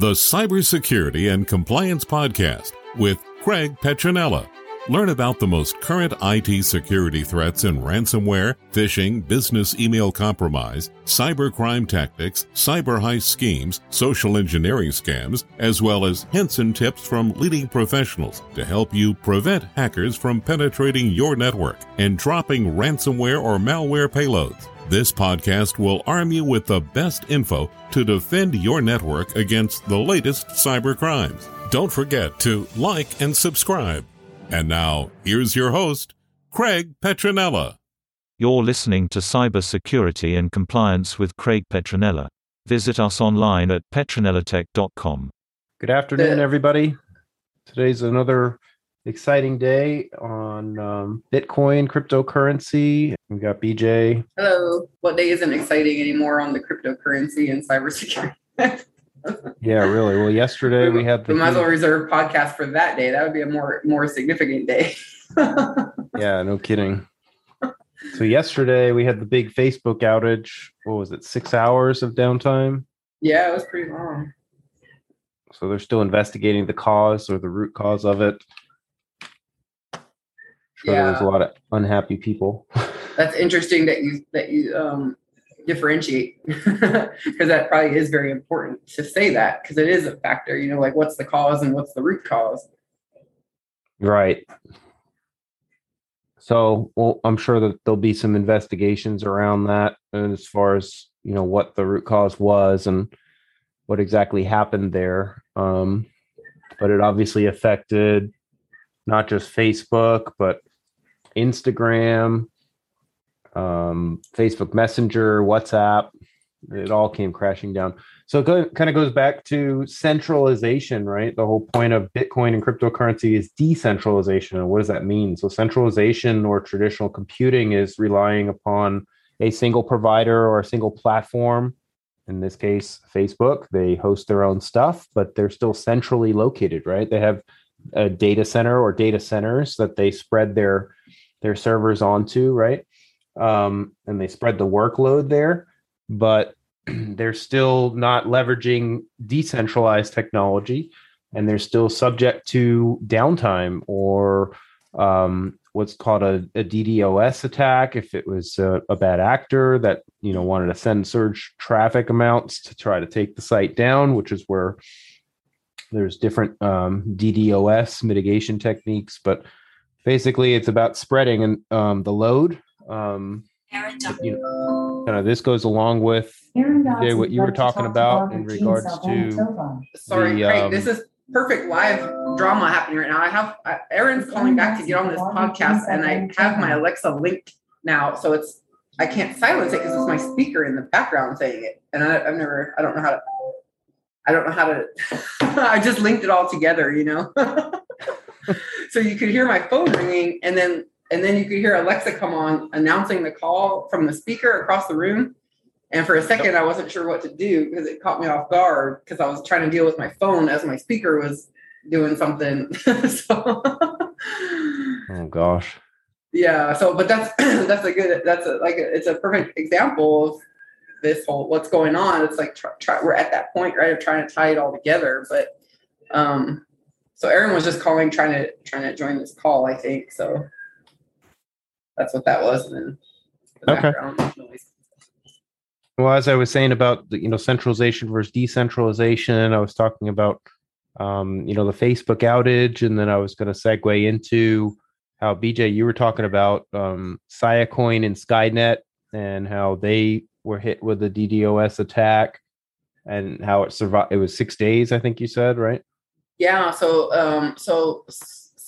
the Cybersecurity and Compliance Podcast with Craig Petronella. Learn about the most current IT security threats in ransomware, phishing, business email compromise, cybercrime tactics, cyber heist schemes, social engineering scams, as well as hints and tips from leading professionals to help you prevent hackers from penetrating your network and dropping ransomware or malware payloads. This podcast will arm you with the best info to defend your network against the latest cyber crimes. Don't forget to like and subscribe. And now, here's your host, Craig Petronella. You're listening to Cybersecurity and Compliance with Craig Petronella. Visit us online at petronellatech.com. Good afternoon, everybody. Today's another exciting day on um, Bitcoin, cryptocurrency. We got BJ. Hello. What day isn't exciting anymore on the cryptocurrency and cybersecurity? yeah, really. Well, yesterday we had the. We might as well reserve podcast for that day. That would be a more more significant day. yeah, no kidding. So yesterday we had the big Facebook outage. What was it? Six hours of downtime. Yeah, it was pretty long. So they're still investigating the cause or the root cause of it. Sure yeah. there was a lot of unhappy people. That's interesting that you that you um, differentiate because that probably is very important to say that because it is a factor. You know, like what's the cause and what's the root cause. Right. So, well, I'm sure that there'll be some investigations around that, as far as you know, what the root cause was and what exactly happened there. Um, but it obviously affected not just Facebook, but Instagram, um, Facebook Messenger, WhatsApp. It all came crashing down. So it kind of goes back to centralization, right? The whole point of Bitcoin and cryptocurrency is decentralization. And what does that mean? So centralization or traditional computing is relying upon a single provider or a single platform. In this case, Facebook. They host their own stuff, but they're still centrally located, right? They have a data center or data centers that they spread their their servers onto, right? Um, and they spread the workload there, but they're still not leveraging decentralized technology, and they're still subject to downtime or um, what's called a, a, DDoS attack. If it was a, a, bad actor that you know wanted to send surge traffic amounts to try to take the site down, which is where there's different um, DDoS mitigation techniques, but basically it's about spreading and um, the load. Um, you know, kind of this goes along with what you were talking about in regards to. Sorry, the, Craig, um, this is perfect live drama happening right now. I have uh, Aaron's calling back to get on this podcast, and I have my Alexa linked now, so it's I can't silence it because it's my speaker in the background saying it, and I, I've never I don't know how to I don't know how to I just linked it all together, you know. so you could hear my phone ringing and then and then you could hear Alexa come on announcing the call from the speaker across the room. And for a second, I wasn't sure what to do because it caught me off guard because I was trying to deal with my phone as my speaker was doing something. so, oh gosh. Yeah. So, but that's that's a good that's a like a, it's a perfect example of this whole what's going on. It's like try, try, we're at that point right of trying to tie it all together, but um, so Aaron was just calling, trying to trying to join this call, I think. So that's what that was. And then okay. Well, as I was saying about the you know centralization versus decentralization, I was talking about um, you know the Facebook outage, and then I was going to segue into how BJ you were talking about um, Siacoin and Skynet and how they were hit with a DDoS attack and how it survived. It was six days, I think you said, right? Yeah. So um, so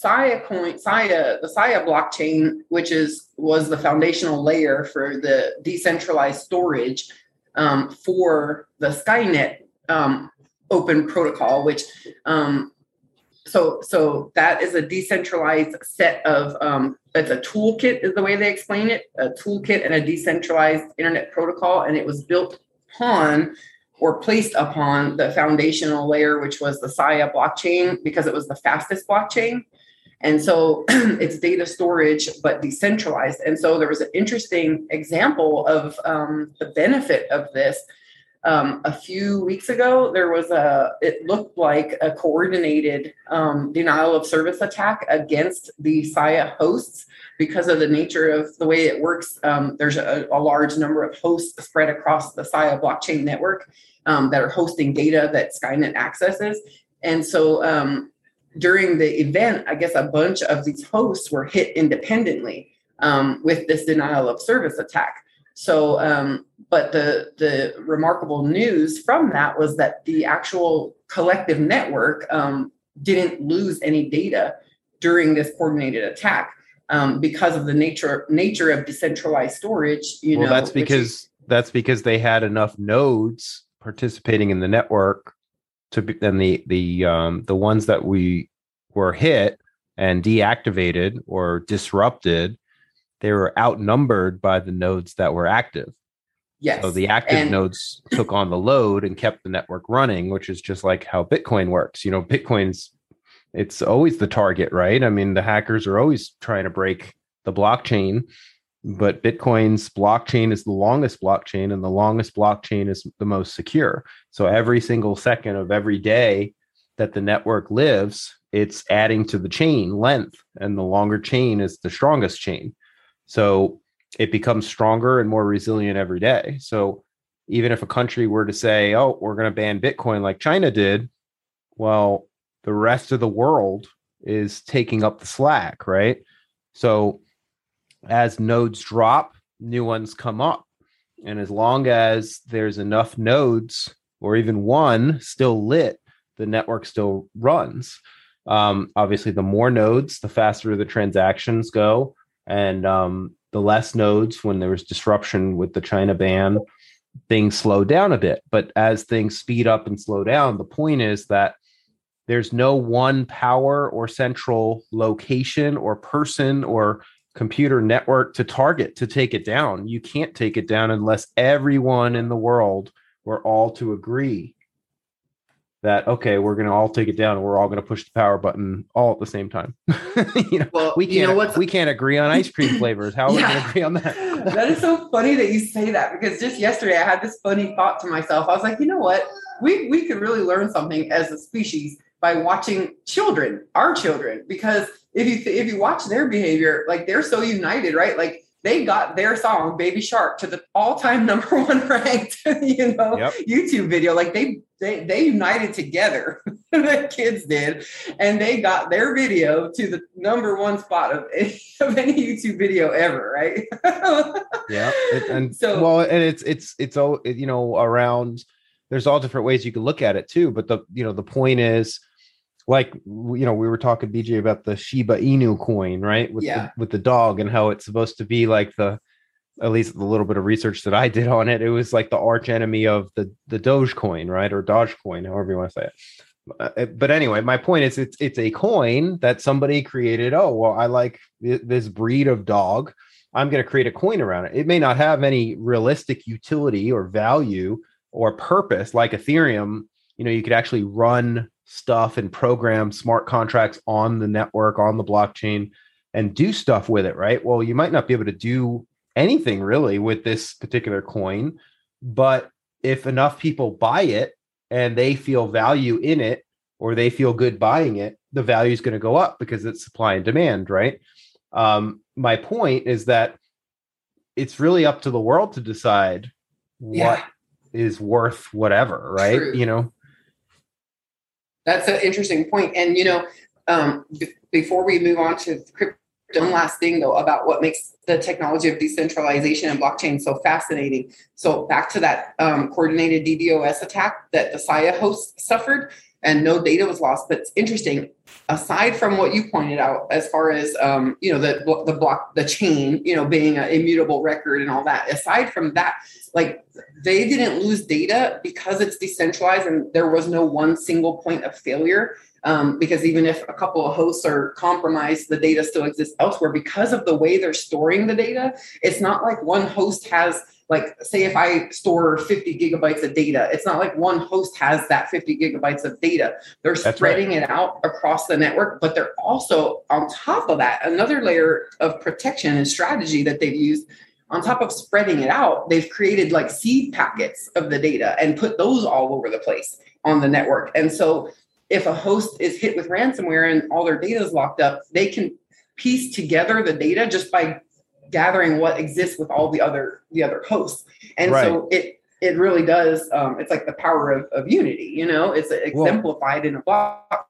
Sia coin, Sia, the Sia blockchain, which is was the foundational layer for the decentralized storage um, for the Skynet um, open protocol, which um, so so that is a decentralized set of um, it's a toolkit is the way they explain it, a toolkit and a decentralized internet protocol, and it was built upon or placed upon the foundational layer, which was the Sia blockchain, because it was the fastest blockchain. And so it's data storage, but decentralized. And so there was an interesting example of um, the benefit of this. um, a few weeks ago, there was a, it looked like a coordinated um, denial of service attack against the SIA hosts because of the nature of the way it works. Um, there's a, a, large number of hosts spread across the SIA blockchain network um, that are hosting data that Skynet accesses. And so um, during the event, I guess a bunch of these hosts were hit independently um, with this denial of service attack. So, um, but the the remarkable news from that was that the actual collective network um, didn't lose any data during this coordinated attack um, because of the nature nature of decentralized storage. You well, know, that's because that's because they had enough nodes participating in the network to be, and the the um, the ones that we were hit and deactivated or disrupted they were outnumbered by the nodes that were active. Yes. So the active and- nodes took on the load and kept the network running, which is just like how Bitcoin works. You know, Bitcoin's it's always the target, right? I mean, the hackers are always trying to break the blockchain, but Bitcoin's blockchain is the longest blockchain and the longest blockchain is the most secure. So every single second of every day that the network lives, it's adding to the chain length and the longer chain is the strongest chain. So it becomes stronger and more resilient every day. So even if a country were to say, oh, we're going to ban Bitcoin like China did, well, the rest of the world is taking up the slack, right? So as nodes drop, new ones come up. And as long as there's enough nodes or even one still lit, the network still runs. Um, obviously, the more nodes, the faster the transactions go and um, the less nodes when there was disruption with the China ban, things slow down a bit. But as things speed up and slow down, the point is that there's no one power or central location or person or computer network to target to take it down. You can't take it down unless everyone in the world were all to agree that okay, we're going to all take it down and we're all going to push the power button all at the same time. you know, well, we can't you know we can't agree on ice cream flavors. How are yeah. we going to agree on that? that is so funny that you say that because just yesterday I had this funny thought to myself. I was like, you know what? We we could really learn something as a species by watching children, our children, because if you if you watch their behavior, like they're so united, right? Like they got their song baby shark to the all-time number one ranked you know yep. youtube video like they they they united together the kids did and they got their video to the number one spot of any, of any youtube video ever right yeah it, and so well and it's it's it's all you know around there's all different ways you can look at it too but the you know the point is like you know we were talking bj about the shiba inu coin right with yeah. the, with the dog and how it's supposed to be like the at least the little bit of research that i did on it it was like the arch enemy of the the dogecoin right or dogecoin however you want to say it. Uh, but anyway my point is it's it's a coin that somebody created oh well i like this breed of dog. I'm going to create a coin around it. It may not have any realistic utility or value or purpose like ethereum you know you could actually run stuff and program smart contracts on the network, on the blockchain, and do stuff with it, right? Well, you might not be able to do anything really with this particular coin, but if enough people buy it and they feel value in it or they feel good buying it, the value is going to go up because it's supply and demand, right? Um, my point is that it's really up to the world to decide yeah. what is worth whatever, right? True. You know, that's an interesting point. And you know, um, b- before we move on to crypto, one last thing though about what makes the technology of decentralization and blockchain so fascinating. So back to that um, coordinated DDoS attack that the SIA host suffered and no data was lost. But it's interesting. Aside from what you pointed out, as far as um, you know, the the block, the chain, you know, being an immutable record and all that. Aside from that, like they didn't lose data because it's decentralized and there was no one single point of failure. Um, because even if a couple of hosts are compromised, the data still exists elsewhere because of the way they're storing the data. It's not like one host has like say if I store 50 gigabytes of data, it's not like one host has that 50 gigabytes of data. They're That's spreading right. it out across the network, but they're also on top of that, another layer of protection and strategy that they've used on top of spreading it out, they've created like seed packets of the data and put those all over the place on the network. And so if a host is hit with ransomware and all their data is locked up, they can piece together the data just by gathering what exists with all the other the other hosts. And right. so it it really does um, it's like the power of, of unity, you know, it's exemplified well, in a block.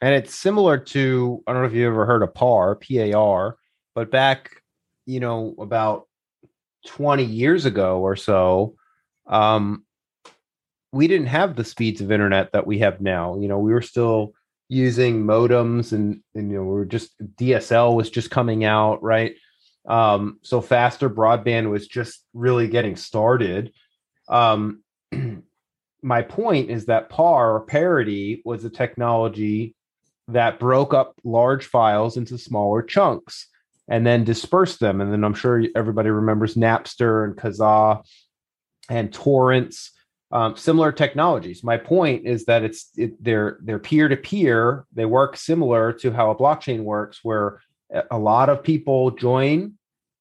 And it's similar to I don't know if you ever heard of PAR, PAR, but back, you know, about 20 years ago or so, um, we didn't have the speeds of internet that we have now. You know, we were still using modems and, and you know, we were just DSL was just coming out, right? Um, so faster broadband was just really getting started. Um, my point is that PAR or parity was a technology that broke up large files into smaller chunks and then disperse them. And then I'm sure everybody remembers Napster and Kazaa and torrents, um, similar technologies. My point is that it's it, they're they're peer to peer. They work similar to how a blockchain works, where a lot of people join,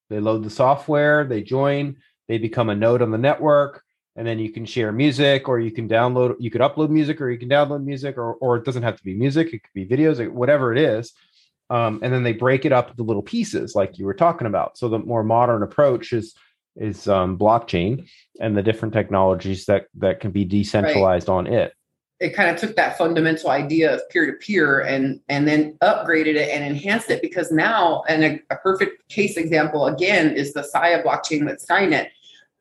they load the software, they join, they become a node on the network, and then you can share music or you can download you could upload music or you can download music or or it doesn't have to be music it could be videos whatever it is um, and then they break it up into little pieces like you were talking about so the more modern approach is is um, blockchain and the different technologies that that can be decentralized right. on it it kind of took that fundamental idea of peer-to-peer and and then upgraded it and enhanced it because now and a, a perfect case example again is the Sia blockchain with Skynet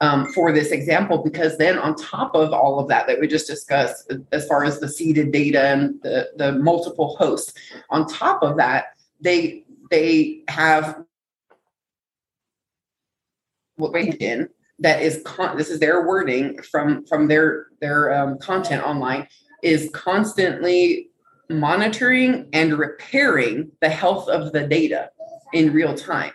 um, for this example because then on top of all of that that we just discussed as far as the seeded data and the, the multiple hosts on top of that they they have what went in that is con- this is their wording from from their their um, content online is constantly monitoring and repairing the health of the data in real time.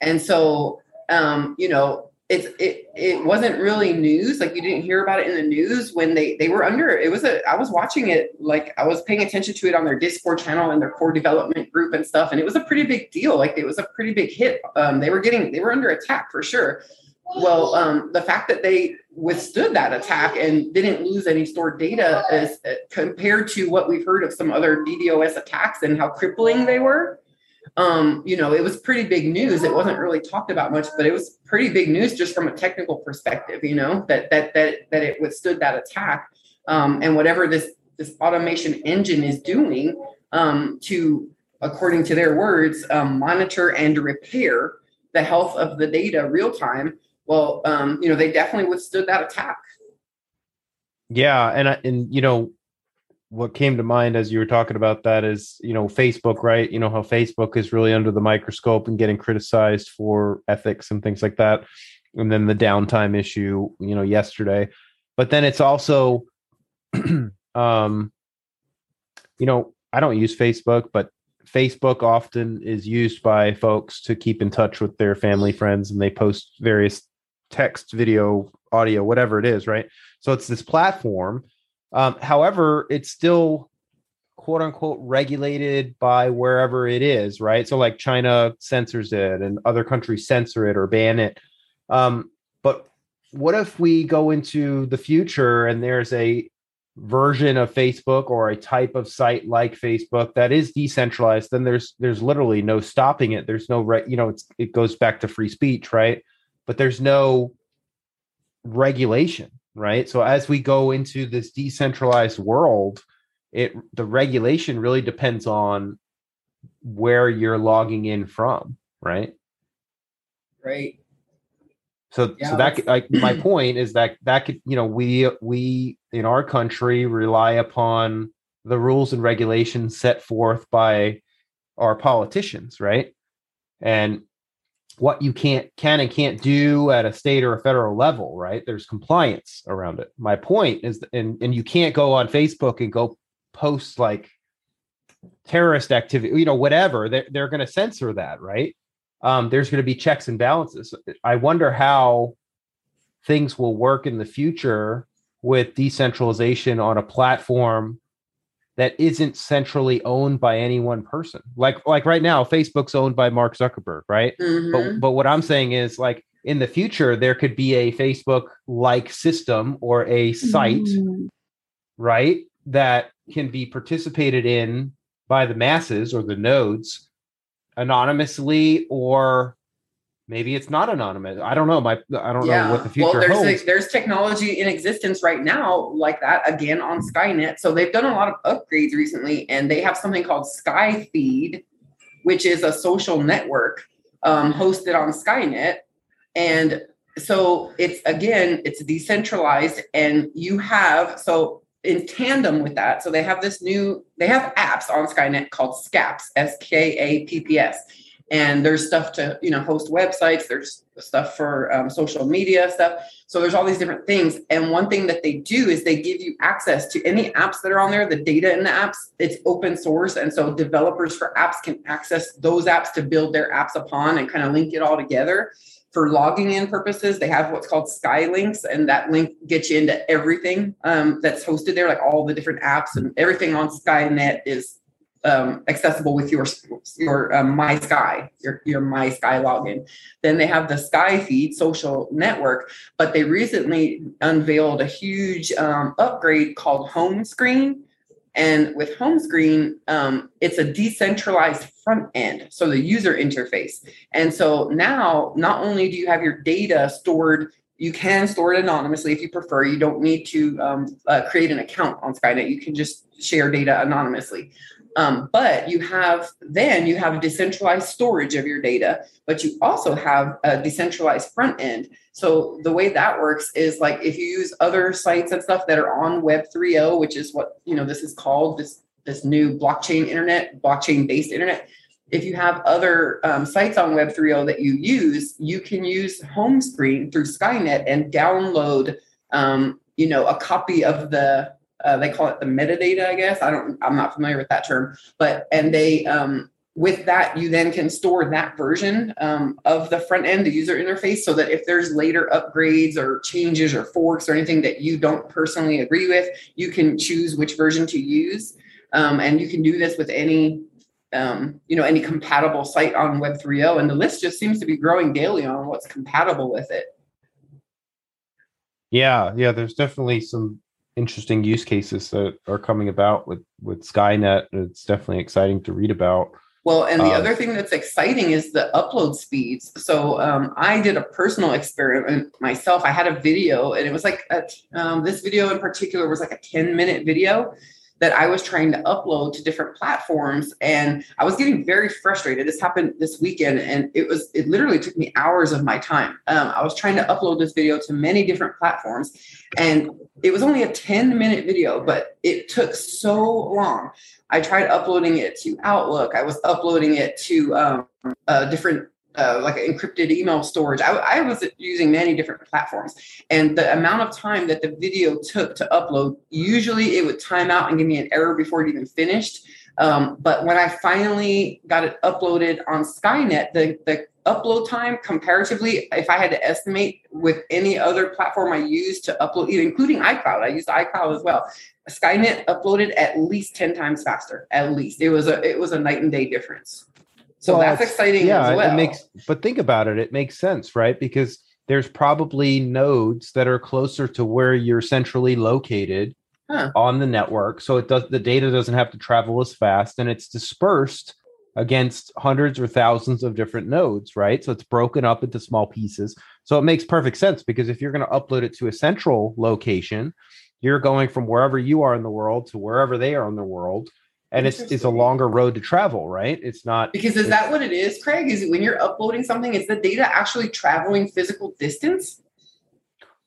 And so um, you know it's it it wasn't really news like you didn't hear about it in the news when they they were under it was a i was watching it like i was paying attention to it on their discord channel and their core development group and stuff and it was a pretty big deal like it was a pretty big hit um, they were getting they were under attack for sure. Well um, the fact that they withstood that attack and didn't lose any stored data uh, compared to what we've heard of some other ddos attacks and how crippling they were um, you know, it was pretty big news. It wasn't really talked about much, but it was pretty big news just from a technical perspective, you know, that that that that it withstood that attack. Um, and whatever this this automation engine is doing um, to, according to their words, um, monitor and repair the health of the data real time. Well, um, you know, they definitely withstood that attack. Yeah, and and you know, what came to mind as you were talking about that is you know facebook right? You know how facebook is really under the microscope and getting criticized for ethics and things like that and then the downtime issue you know yesterday. But then it's also um you know i don't use facebook but facebook often is used by folks to keep in touch with their family friends and they post various text video audio whatever it is right? So it's this platform um, however, it's still quote unquote regulated by wherever it is, right? So like China censors it and other countries censor it or ban it. Um, but what if we go into the future and there's a version of Facebook or a type of site like Facebook that is decentralized, then there's there's literally no stopping it. There's no re- you know it's it goes back to free speech, right? But there's no regulation right? So as we go into this decentralized world, it the regulation really depends on where you're logging in from, right? Right. So, yeah, so that like my point is that that could you know we we in our country rely upon the rules and regulations set forth by our politicians, right? And what you can't can and can't do at a state or a federal level, right? There's compliance around it. My point is, and and you can't go on Facebook and go post like terrorist activity, you know, whatever. They're they're going to censor that, right? Um, there's going to be checks and balances. I wonder how things will work in the future with decentralization on a platform that isn't centrally owned by any one person. Like like right now, Facebook's owned by Mark Zuckerberg, right? Mhm. But but what I'm saying is like in the future there could be a Facebook like system or a site, Mm. right, that can be participated in by the masses or the nodes anonymously or maybe it's not anonymous. I don't know. My I don't know what the future well, there's holds. there's technology in existence right now like that again on Skynet. So they've done a lot of upgrades recently, and they have something called SkyFeed, which is a social network um, hosted on Skynet, and so it's again it's decentralized, and you have so in tandem with that. So they have this new they have apps on Skynet called SKAPPS, S K A P P S and there's stuff to you know host websites there's stuff for um, social media stuff. So there's all these different things. And one thing that they do is they give you access to any apps that are on there the data in the apps it's open source. And so developers for apps can access those apps to build their apps upon and kind of link it all together. For logging in purposes they have what's called skylinks and that link gets you into everything um, that's hosted there like all the different apps and everything on skynet is um, accessible with your your um, My Sky, your your My Sky login. Then they have the Sky Feed social network, but they recently unveiled a huge um, upgrade called Home Screen. And with Home Screen, um, it's a decentralized front end, so the user interface. And so now, not only do you have your data stored you can store it anonymously if you prefer. You don't need to um, uh, create an account on Skynet. You can just share data anonymously. Um, but you have then you have decentralized storage of your data, but you also have a decentralized front end. So the way that works is like if you use other sites and stuff that are on Web 3.0, which is what you know this is called this this new blockchain internet, blockchain based internet. If you have other um, sites on Web 3.0 that you use, you can use home screen through Skynet and download, um, you know, a copy of the uh, they call it the metadata, I guess. I don't, I'm not familiar with that term, but, and they, um, with that, you then can store that version um, of the front end, the user interface, so that if there's later upgrades or changes or forks or anything that you don't personally agree with, you can choose which version to use. Um, and you can do this with any, um, you know, any compatible site on Web 3.0. And the list just seems to be growing daily on what's compatible with it. Yeah, yeah, there's definitely some interesting use cases that are coming about with with Skynet. It's definitely exciting to read about. Well, and the Um, other thing that's exciting is the upload speeds. So um, I did a personal experiment myself. I had a video, and it was like a, um, this video in particular was like a 10 minute video that I was trying to upload to different platforms, and I was getting very frustrated. This happened this weekend, and it was it literally took me hours of my time. Um, I was trying to upload this video to many different platforms, and it was only a 10 minute video, but it took so long. I tried uploading it to Outlook. I was uploading it to um, uh, different, uh, like encrypted email storage. I, I was using many different platforms. And the amount of time that the video took to upload, usually it would time out and give me an error before it even finished. Um, but when I finally got it uploaded on Skynet, the, the upload time comparatively, if I had to estimate with any other platform I used to upload, including iCloud, I used iCloud as well. Skynet uploaded at least 10 times faster, at least. It was a it was a night and day difference. So Well, that's exciting yeah, as well. it makes. But think about it; it makes sense, right? Because there's probably nodes that are closer to where you're centrally located Huh. on the network, so it does the data doesn't have to travel as fast, and it's dispersed against hundreds or thousands of different nodes, right? So it's broken up into small pieces. So it makes perfect sense because if you're going to upload it to a central location, you're going from wherever you are in the world to wherever they are in the world. And it's it's a longer road to travel, right? It's not because is that what it is, Craig? Is it when you're uploading something, is the data actually traveling physical distance?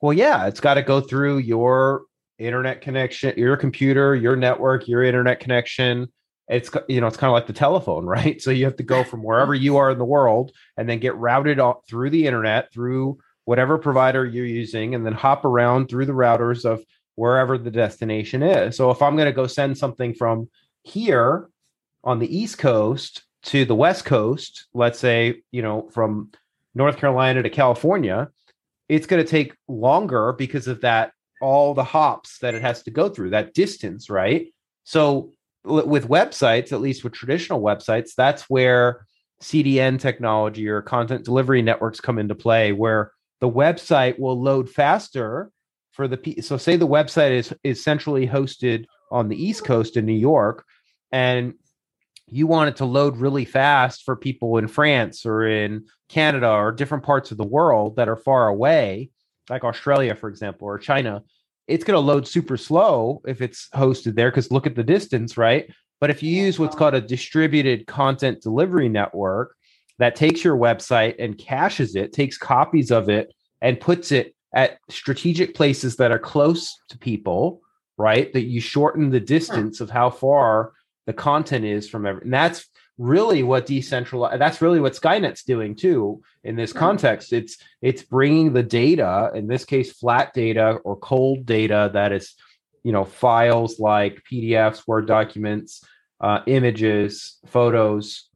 Well, yeah, it's got to go through your internet connection, your computer, your network, your internet connection. It's you know, it's kind of like the telephone, right? So you have to go from wherever you are in the world and then get routed out through the internet through whatever provider you're using and then hop around through the routers of wherever the destination is. So if I'm going to go send something from here on the East Coast to the West Coast, let's say, you know, from North Carolina to California, it's going to take longer because of that all the hops that it has to go through that distance right? So with websites, at least with traditional websites, that's where CDN technology or content delivery networks come into play, where the website will load faster for the so say the website is is centrally hosted on the East Coast in New York, and you want it to load really fast for people in France or in Canada or different parts of the world that are far away, like Australia, for example, or China, it's going to load super slow if it's hosted there because look at the distance, right? But if you use what's called a distributed content delivery network that takes your website and caches it, takes copies of it, and puts it at strategic places that are close to people, right? That you shorten the distance of how far the content is from every, and that's really what decentralized that's really what skynet's doing too in this context. It's it's bringing the data in this case flat data or cold data that is you know files like pdfs word documents uh, images photos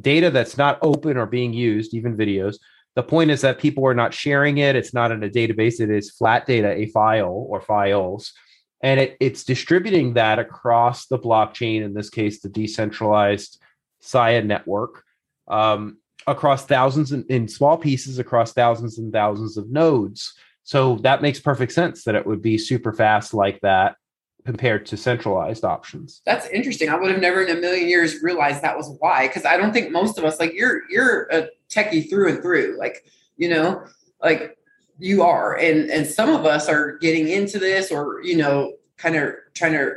data that's not open or being used even videos. The point is that people are not sharing it. It's not in a database. It is flat data a file or files and it, it's distributing that across the blockchain in this case the decentralized sia network um, across thousands in, in small pieces across thousands and thousands of nodes. So that makes perfect sense that it would be super fast like that compared to centralized options. That's interesting. I would have never in a million years realized that was why because i don't think most of us like you're you're a techie through and through like you know like you are. And and some of us are getting into this or you know kind of trying to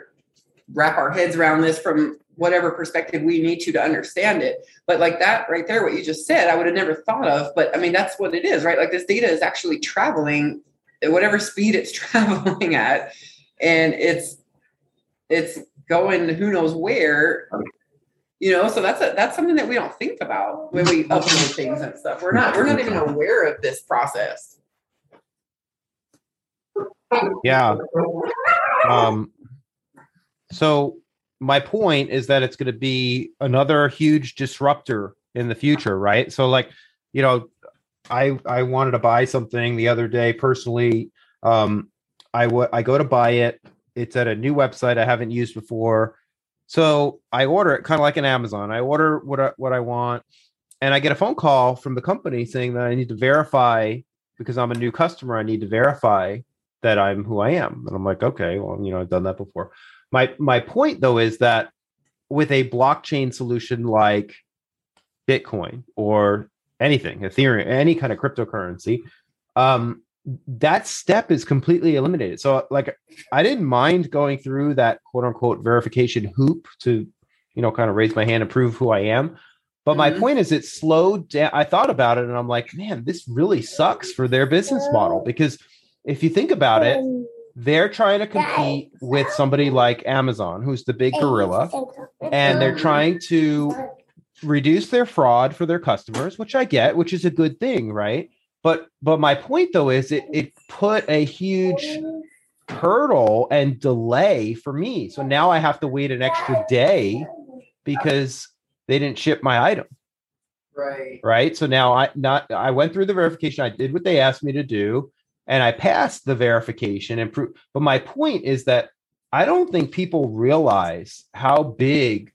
wrap our heads around this from whatever perspective we need to to understand it. But like that right there what you just said i would have never thought of but i mean that's what it is right? Like this data is actually traveling at whatever speed it's traveling at. And it's it's going who knows where you know? So that's a that's something that we don't think about when we upload things and stuff. We're not we're not even aware of this process yeah. Um, so my point is that it's going to be another huge disruptor in the future, right? So like, you know, I I wanted to buy something the other day personally. Um, I go to buy it. It's at a new website I haven't used before. So I order it kind of like an Amazon. I order what I, what I want, and I get a phone call from the company saying that I need to verify because I'm a new customer. I need to verify that I'm who I am. And I'm like, okay, well, you know, I've done that before. My my point though is that with a blockchain solution like Bitcoin or anything, Ethereum, any kind of cryptocurrency, um, that step is completely eliminated. So, like, I didn't mind going through that quote unquote verification hoop to, you know, kind of raise my hand and prove who I am. But my mm-hmm. point is, it slowed down. I thought about it and I'm like, man, this really sucks for their business model because if you think about it, they're trying to compete with somebody like Amazon, who's the big gorilla, and they're trying to reduce their fraud for their customers, which I get, which is a good thing, right? But but my point though is it it put a huge hurdle and delay for me. So now I have to wait an extra day because they didn't ship my item. Right. Right. So now I not I went through the verification. I did what they asked me to do and I passed the verification and proof. But my point is that I don't think people realize how big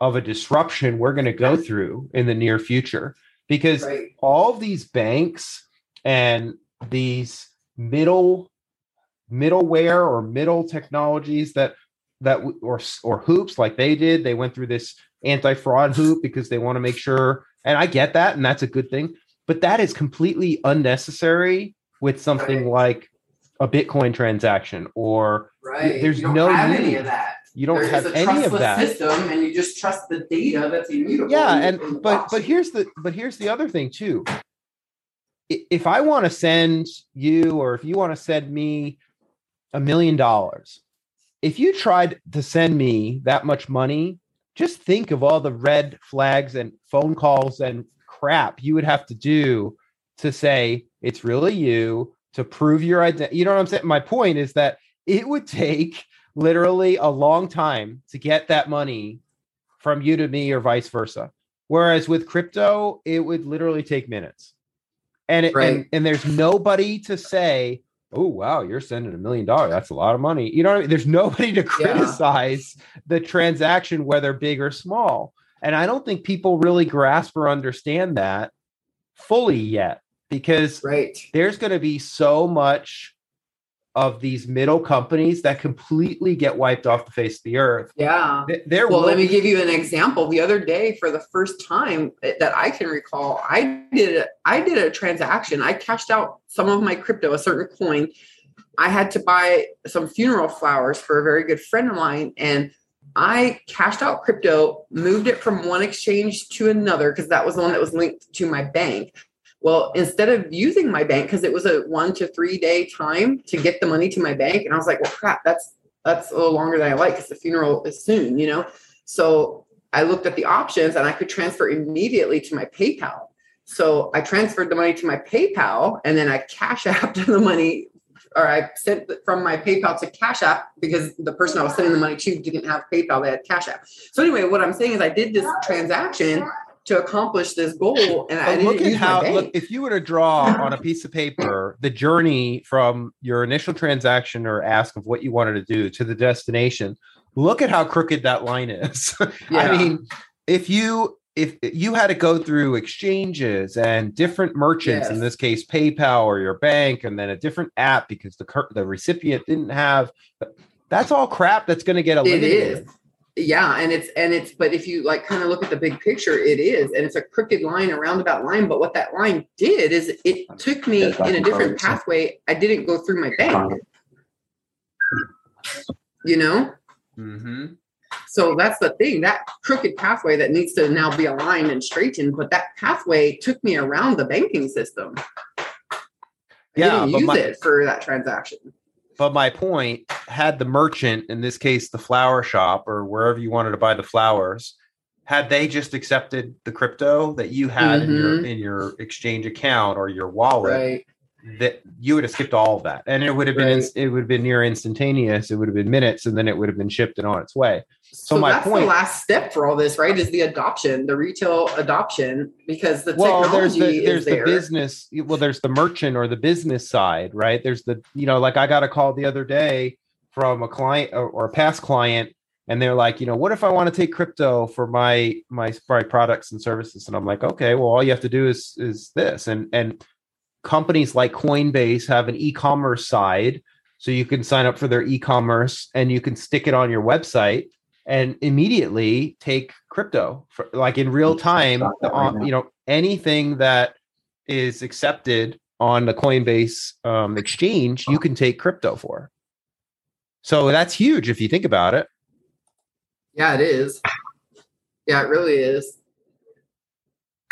of a disruption we're going to go through in the near future because right. all these banks and these middle middleware or middle technologies that that or or hoops like they did they went through this anti-fraud hoop because they want to make sure and I get that and that's a good thing but that is completely unnecessary with something right. like a Bitcoin transaction or right. there's no have any of that. You don't have any of that system, and you just trust the data that's immutable. Yeah, and but but here's the but here's the other thing too. If I want to send you, or if you want to send me a million dollars, if you tried to send me that much money, just think of all the red flags and phone calls and crap you would have to do to say it's really you to prove your identity. You know what I'm saying? My point is that it would take literally a long time to get that money from you to me or vice versa. Whereas with crypto, it would literally take minutes. And, it, right. and and there's nobody to say, oh wow, you're sending a million dollars. That's a lot of money. You know what I mean? There's nobody to criticize yeah. the transaction, whether big or small. And I don't think people really grasp or understand that fully yet because right. there's going to be so much of these middle companies that completely get wiped off the face of the earth. Yeah. There well, let me give you an example. The other day, for the first time eh, that I can recall, I did I did a transaction. I cashed out some of my crypto, a certain coin. I had to buy some funeral flowers for a very good friend of mine, and I cashed out crypto, moved it from one exchange to another because that was the one that was linked to my bank. Well, instead of using my bank, because it was a one to three day time to get the money to my bank, and I was like, well, crap, that's that's a little longer than I like because the funeral is soon, you know. So I looked at the options and I could transfer immediately to my PayPal. So I transferred the money to my PayPal and then I cash apped the money or I sent from my PayPal to Cash App because the person I was sending the money to didn't have PayPal, they had Cash App. So anyway, what I'm saying is I did this transaction to accomplish this goal. And I look at how look if you were to draw on a piece of paper the journey from your initial transaction or ask of what you wanted to do to the destination, look at how crooked that line is. Yeah. I mean, if you if you had to go through exchanges and different merchants, yes. in this case PayPal or your bank, and then a different app because the the recipient didn't have, that's all crap that's going to get eliminated. It is yeah and it's and it's but if you like kind of look at the big picture it is and it's a crooked line a roundabout line but what that line did is it took me in a different pathway. I didn't go through my bank. you know? Mm-hmm. so that's the thing that crooked pathway that needs to now be aligned and straightened but that pathway took me around the banking system. I yeah didn't use my- it for that transaction but my point had the merchant, in this case, the flower shop or wherever you wanted to buy the flowers, had they just accepted the crypto that you had mm-hmm. in your mm-hmm. in your exchange account or your wallet, right. That you would have skipped all of that, and it would have been right. it would have been near instantaneous. It would have been minutes, and then it would have been shipped and on its way. So, so my that's point, the last step for all this, right? Is the adoption, the retail adoption, because the well, there's the there's the there. business. Well, there's the merchant or the business side, right? There's the you know, like I got a call the other day from a client or, or a past client, and they're like, you know, what if I want to take crypto for my my my products and services? And I'm like, okay, well, all you have to do is is this, and and companies like Coinbase have an e-commerce side, so you can sign up for their e-commerce and you can stick it on your website and immediately take crypto for, like in real time on, you know anything that is accepted on the coinbase um, exchange you can take crypto for. So that's huge if you think about it. Yeah it is. Yeah it really is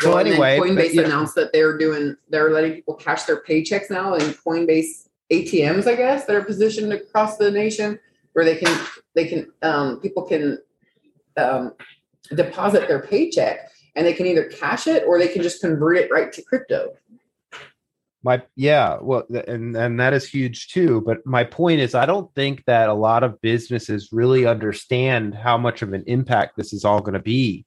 well, anyway coinbase but, announced know. that they're doing they're letting people cash their paychecks now in coinbase atms i guess that are positioned across the nation where they can they can um, people can um, deposit their paycheck and they can either cash it or they can just convert it right to crypto my yeah well and and that is huge too but my point is i don't think that a lot of businesses really understand how much of an impact this is all going to be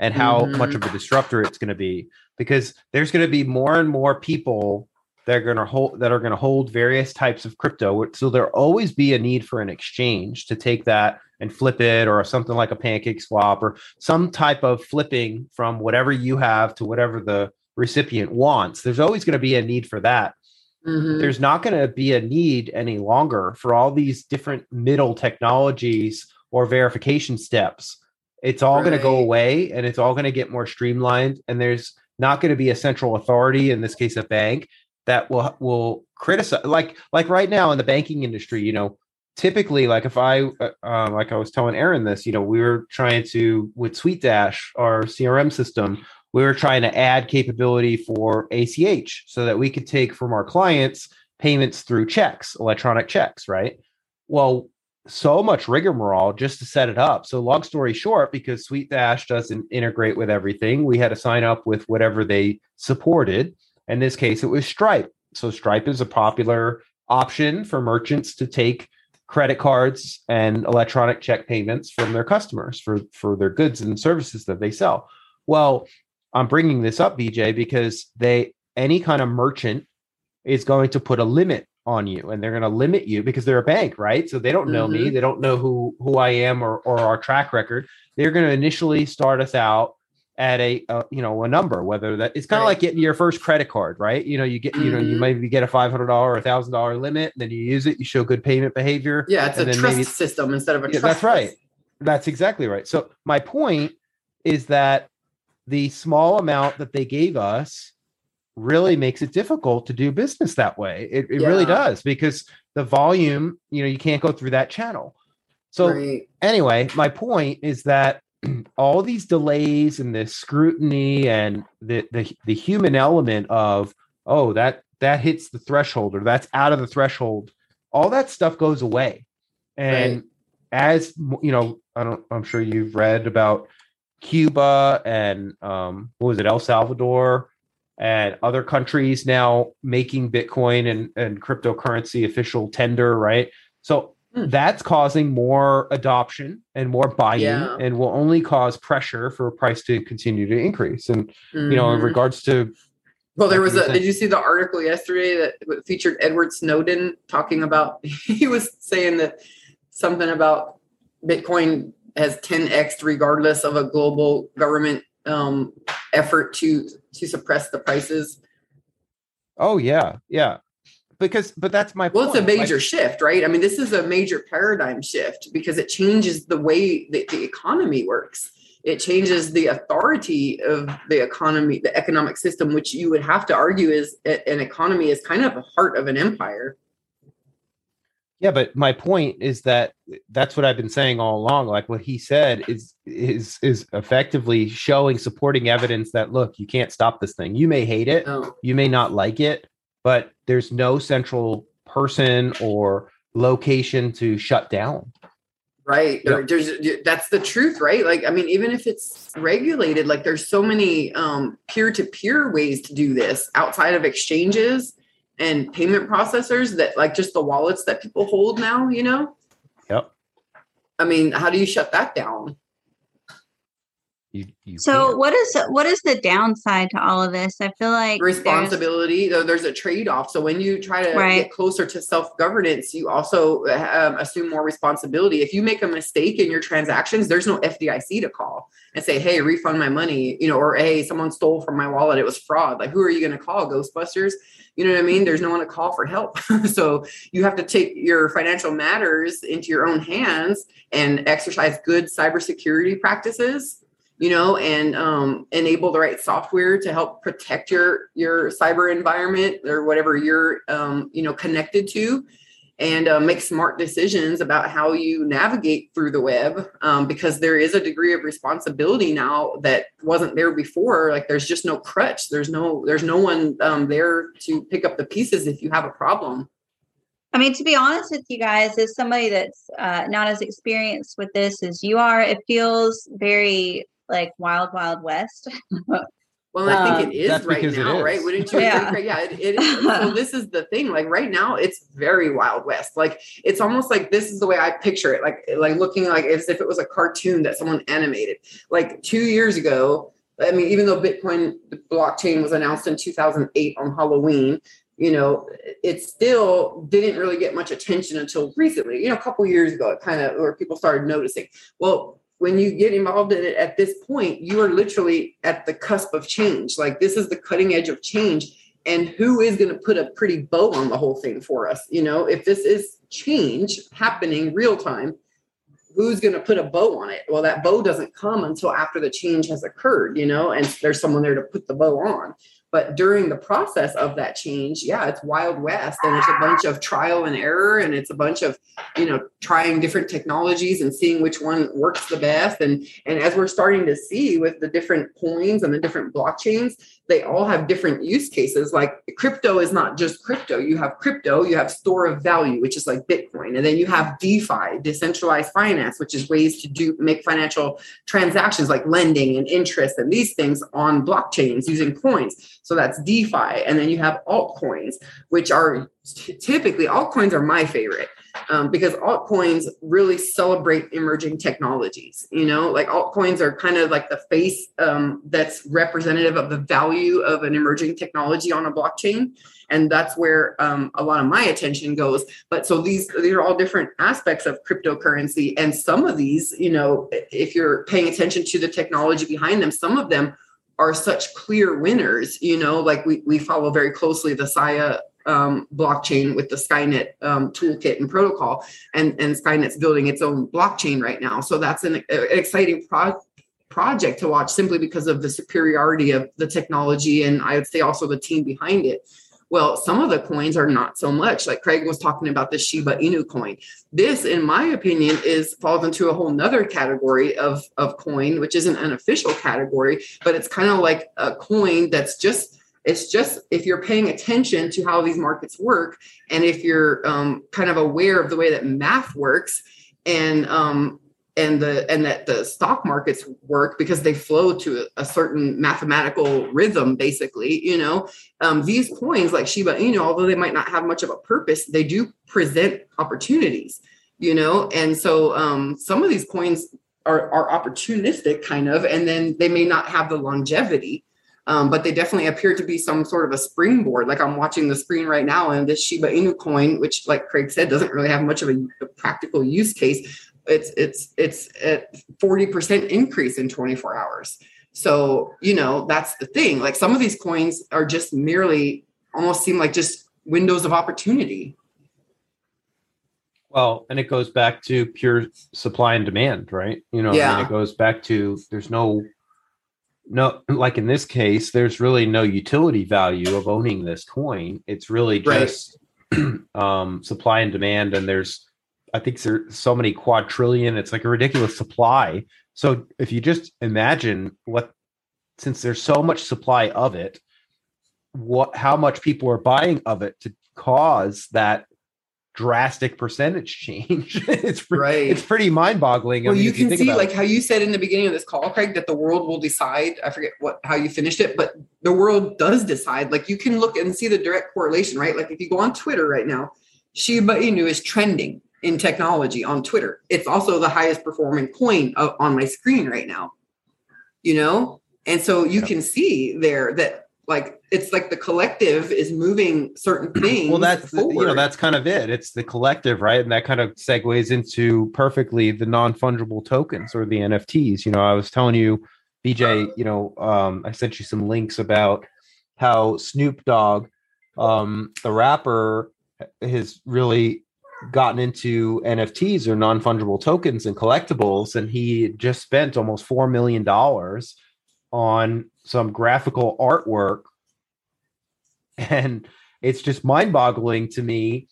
and how mm-hmm. much of a disruptor it's going to be because there's going to be more and more people that are going to hold that are going to hold various types of crypto. So there'll always be a need for an exchange to take that and flip it, or something like a PancakeSwap, or some type of flipping from whatever you have to whatever the recipient wants. There's always going to be a need for that. Mm-hmm. There's not going to be a need any longer for all these different middle technologies or verification steps. It's all right. going to go away and it's all going to get more streamlined. And there's not going to be a central authority, in this case, a bank, that will will criticize like like right now in the banking industry you know typically like if i uh, uh, like i was telling aaron this you know we were trying to with SuiteDash our crm system we were trying to add capability for ach so that we could take from our clients payments through checks electronic checks right well so much rigmarole just to set it up so long story short because SuiteDash doesn't integrate with everything we had to sign up with whatever they supported in this case, it was Stripe. So Stripe is a popular option for merchants to take credit cards and electronic check payments from their customers for, for their goods and services that they sell. Well, I'm bringing this up, BJ, because they any kind of merchant is going to put a limit on you and they're going to limit you because they're a bank, right? So they don't know mm-hmm. me, they don't know who who I am or or our track record. They're going to initially start us out at a, a, you know a number whether that it's kind of right. like getting your first credit card right you know you get mm-hmm. you know you mm-hmm. maybe get a $500 or a thousand dollar limit then you use it you show good payment behavior yeah it's a trust maybe, system instead of a yeah, that's right that's exactly right so my point is that the small amount that they gave us really makes it difficult to do business that way it, it yeah. really does because the volume you know you can't go through that channel so right. anyway my point is that all these delays and the scrutiny and the, the the human element of oh that that hits the threshold or that's out of the threshold all that stuff goes away and right. as you know i don't i'm sure you've read about cuba and um what was it el salvador and other countries now making bitcoin and, and cryptocurrency official tender right so Hmm. that's causing more adoption and more buying yeah. and will only cause pressure for price to continue to increase and mm-hmm. you know in mm-hmm. regards to well there was a did you see the article yesterday that featured edward snowden talking about he was saying that something about bitcoin has 10x regardless of a global government um, effort to to suppress the prices. Oh yeah yeah. Because but that's my well point. it's a major like, shift right? I mean this is a major paradigm shift because it changes the way that the economy works. It changes the authority of the economy the economic system which you would have to argue is an economy is kind of the heart of an empire yeah but my point is that that's what i've been saying all along like what he said is is is effectively showing supporting evidence that look you can't stop this thing you may hate it no. you may not like it but there's no central person or location to shut down right yep. there's that's the truth right like i mean even if it's regulated like there's so many um, peer-to-peer ways to do this outside of exchanges and payment processors that like just the wallets that people hold now you know yep i mean how do you shut that down you, you so can't. what is what is the downside to all of this? I feel like responsibility. There's, there's a trade off. So when you try to right. get closer to self governance, you also um, assume more responsibility. If you make a mistake in your transactions, there's no FDIC to call and say, "Hey, refund my money," you know, or "Hey, someone stole from my wallet. It was fraud." Like, who are you going to call? Ghostbusters? You know what I mean? There's no one to call for help. so you have to take your financial matters into your own hands and exercise good cybersecurity practices you know, and um, enable the right software to help protect your your cyber environment or whatever you're um, you know connected to, and uh, make smart decisions about how you navigate through the web um, because there is a degree of responsibility now that wasn't there before. Like there's just no crutch. There's no there's no one um, there to pick up the pieces if you have a problem. I mean, to be honest with you guys, as somebody that's uh, not as experienced with this as you are, it feels very like Wild Wild West. Well, I think it is um, right now, right? Wouldn't you yeah. Right? Yeah, it, it is. so this is the thing. Like right now, it's very Wild West. Like it's almost like this is the way I picture it. Like like looking like as if it was a cartoon that someone animated. Like two years ago, I mean, even though Bitcoin blockchain was announced in 2008 on Halloween, you know, it still didn't really get much attention until recently. You know, a couple years ago, it kind of where people started noticing. Well, when you get involved in it at this point, you are literally at the cusp of change. Like this is the cutting edge of change. And who is going to put a pretty bow on the whole thing for us? You know, if this is change happening real time, who's going to put a bow on it? Well, that bow doesn't come until after the change has occurred, you know, and there's someone there to put the bow on. But during the process of that change, yeah, it's wild west and it's a bunch of trial and error and it's a bunch of, you know, trying different technologies and seeing which one works the best. And and as we're starting to see with the different coins and the different blockchains, they all have different use cases. Like crypto is not just crypto. You have crypto, you have store of value, which is like Bitcoin, and then you have DeFi, decentralized finance, which is ways to do make financial transactions like lending and interest and these things on blockchains using coins. So that's DeFi, and then you have altcoins, which are typically altcoins are my favorite um, because altcoins really celebrate emerging technologies. You know, like altcoins are kind of like the face um, that's representative of the value of an emerging technology on a blockchain, and that's where um, a lot of my attention goes. But so these these are all different aspects of cryptocurrency, and some of these, you know, if you're paying attention to the technology behind them, some of them are such clear winners. You know, like we we follow very closely the Sia um, blockchain with the Skynet um, toolkit and protocol, and and Skynet's building its own blockchain right now. So that's an, an exciting pro- project to watch simply because of the superiority of the technology and I would say also the team behind it. Well, some of the coins are not so much. Like Craig was talking about the Shiba Inu coin. This, in my opinion, is falls into a whole nother category of, of coin, which isn't an official category, but it's kind of like a coin that's just it's just if you're paying attention to how these markets work and if you're um, kind of aware of the way that math works and um, and the and that the stock markets work because they flow to a, certain mathematical rhythm basically you know? Um, these coins like shiba inu although they might not have much of a purpose they do present opportunities you know? And so um, some of these coins are, are opportunistic kind of and then they may not have the longevity um, but they definitely appear to be some sort of a springboard. Like I'm watching the screen right now, and this Shiba Inu coin, which, like Craig said, doesn't really have much of a, a practical use case. It's it's it's at forty percent increase in 24 hours. So you know that's the thing. Like some of these coins are just merely almost seem like just windows of opportunity. Well, and it goes back to pure supply and demand, right? You know, yeah. I mean, it goes back to there's no no like in this case there's really no utility value of owning this coin it's really just right. um, supply and demand and there's i think there's so many quadrillion it's like a ridiculous supply so if you just imagine what since there's so much supply of it what how much people are buying of it to cause that drastic percentage change. it's pre- right. It's pretty mind boggling. Well, I mean, you can you see like it. how you said in the beginning of this call, Craig, that the world will decide. I forget what how you finished it, but the world does decide. Like you can look and see the direct correlation, right? Like if you go on Twitter right now, Shiba Inu is trending in technology on Twitter. It's also the highest performing coin uh, on my screen right now. You know, and so you can see there that like it's like the collective is moving certain things well that's forward. you know that's kind of it. It's the collective right? And that kind of segues into perfectly the non-fungible tokens or the nfts you know i was telling you bj you know um, i sent you some links about how snoop dogg um, the rapper has really gotten into nfts or non-fungible tokens and collectibles and he just spent almost four million dollars on some graphical artwork. And it's just mind-boggling to me.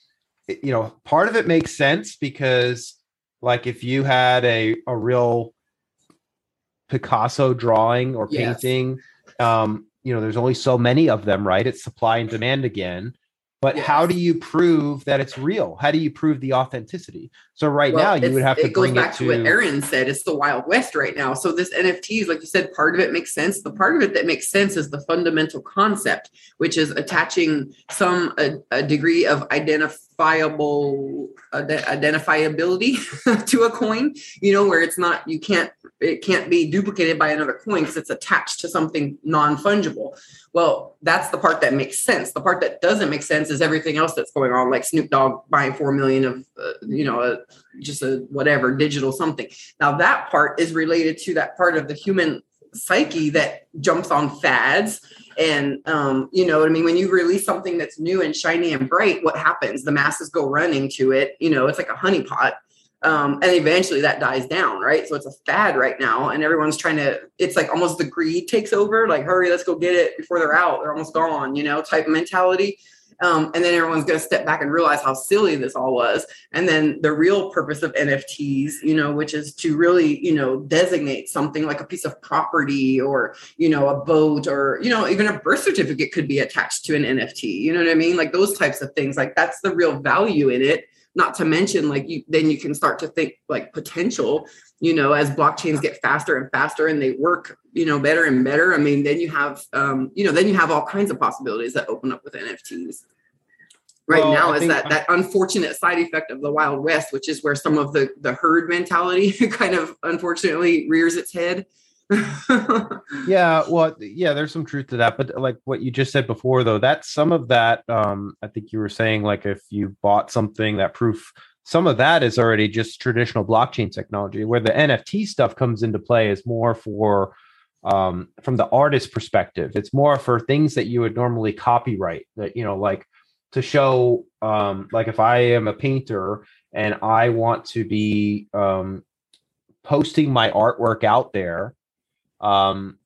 You know part of it makes sense because like if you had a a real picasso drawing or painting yes. um you know there's only so many of them right? It's supply and demand again but yes. how do you prove that it's real? How do you prove the authenticity? So right well, now you would have to it goes bring back it to, what Aaron said. It's the wild west right now. So this NFTs, like you said, part of it makes sense. The part of it that makes sense is the fundamental concept, which is attaching some a, a degree of identifiable identifiability to a coin. You know, where it's not you can't it can't be duplicated by another coin because it's attached to something non-fungible. Well, that's the part that makes sense. The part that doesn't make sense is everything else that's going on, like Snoop Dogg buying four million of, uh, you know, a, just a whatever digital something. Now that part is related to that part of the human psyche that jumps on fads and um, you know what i mean? When you release something that's new and shiny and bright what happens? The masses go running to it you know it's like a honeypot um, and eventually that dies down right? So it's a fad right now and everyone's trying to it's like almost the greed takes over like hurry let's go get it before they're out they're almost gone you know type mentality um, and then everyone's going to step back and realize how silly this all was. And then the real purpose of nfts you know which is to really you know designate something like a piece of property or you know a boat or you know even a birth certificate could be attached to an nft you know what i mean? Like those types of things like that's the real value in it not to mention like you then you can start to think like potential you know as blockchains get faster and faster and they work you know better and better. I mean then you have um you know then you have all kinds of possibilities that open up with nfts right Well, now I is that that unfortunate side effect of the wild west which is where some of the the herd mentality kind of unfortunately rears its head yeah well yeah there's some truth to that but like what you just said before though that's some of that um i think you were saying like if you bought something that proof some of that is already just traditional blockchain technology where the nft stuff comes into play is more for um from the artist perspective. It's more for things that you would normally copyright that you know like to show um like if i am a painter and i want to be um posting my artwork out there um,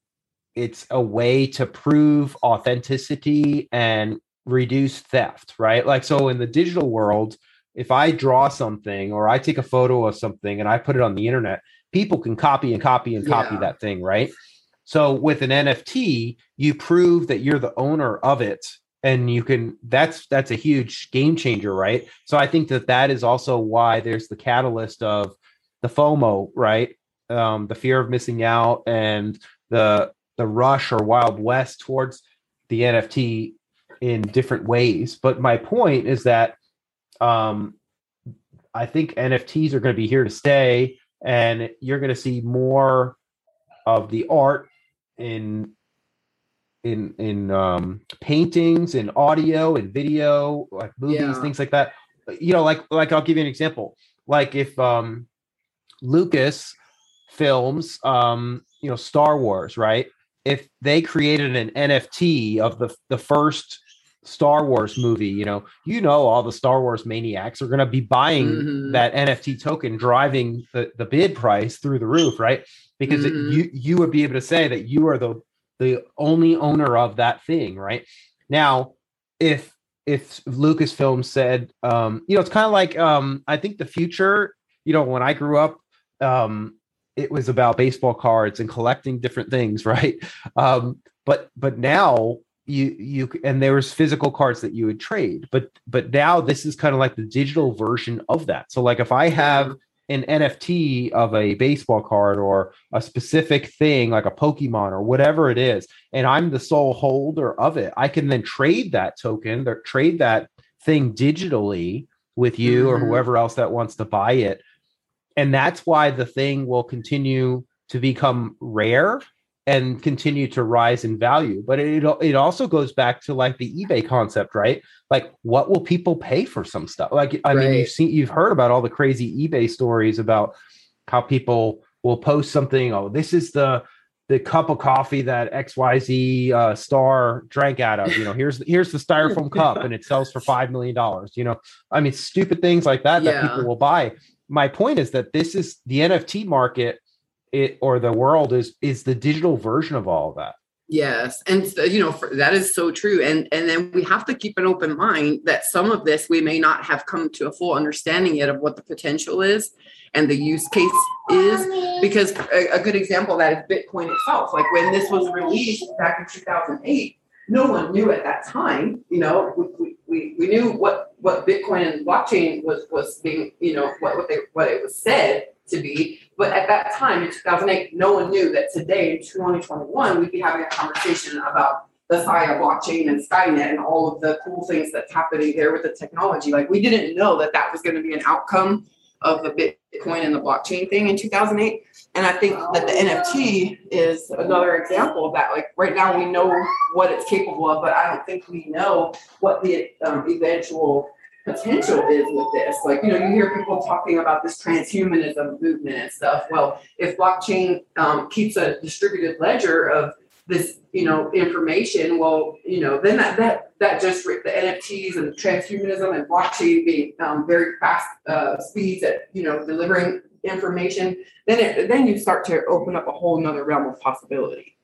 it's a way to prove authenticity and reduce theft, right? Like, so in the digital world, if I draw something or I take a photo of something and I put it on the internet, people can copy and copy and copy Yeah. that thing, right? So with an NFT, you prove that you're the owner of it and you can that's that's a huge game changer right so i think that that is also why there's the catalyst of the fomo right um, the fear of missing out and the the rush or wild west towards the NFT in different ways. But my point is that um, I think NFTs are going to be here to stay, and you're going to see more of the art in in in um, paintings, in audio, and video, like movies, Yeah. things like that. You know, like like I'll give you an example. Like if um, Lucas films um you know star wars right if they created an nft of the the first star wars movie you know you know all the star wars maniacs are going to be buying Mhm. that nft token driving the, the bid price through the roof right because it- Mhm. you you would be able to say that you are the the only owner of that thing right now if if lucasfilm said um you know it's kind of like um i think the future you know when i grew up um it was about baseball cards and collecting different things right um but but now you you and there was physical cards that you would trade but but now this is kind of like the digital version of that so like if i have an nft of a baseball card or a specific thing like a pokemon or whatever it is and i'm the sole holder of it i can then trade that token or trade that thing digitally with you or Mhm. whoever else that wants to buy it and that's why the thing will continue to become rare and continue to rise in value. But it it also goes back to like the ebay concept right? Like what will people pay for some stuff? Like i mean you've seen you've heard about all the crazy ebay stories about how people will post something oh this is the the cup of coffee that xyz uh, star drank out of. You know here's here's the styrofoam cup and it sells for five million dollars you know? I mean stupid things like that that people will buy my point is that this is the nft market it or the world is is the digital version of all of that Yes, and so, you know for, that is so true, and and then we have to keep an open mind that some of this we may not have come to a full understanding yet of what the potential is and the use case is. Because a, a good example that is Bitcoin itself. Like when this was released back in 2008, no one knew at that time. You know, we, we, we, we knew what what Bitcoin and blockchain was was being, you know, what what they what it was said to be. But at that time in 2008, no one knew that today in 2021 we'd be having a conversation about the Sia blockchain and Skynet and all of the cool things that's happening there with the technology. Like we didn't know that that was going to be an outcome of the Bitcoin and the blockchain thing in 2008. And I think that the NFT is another example of that. Like right now, we know what it's capable of, but I don't think we know what the um, eventual potential is with this. Like, you know, you hear people talking about this transhumanism movement and stuff. Well, if blockchain um, keeps a distributed ledger of this, you know, information, well, you know, then that that that just the NFTs and transhumanism and blockchain being um, very fast uh, speeds at you know delivering information, then it then you start to open up a whole nother realm of possibility.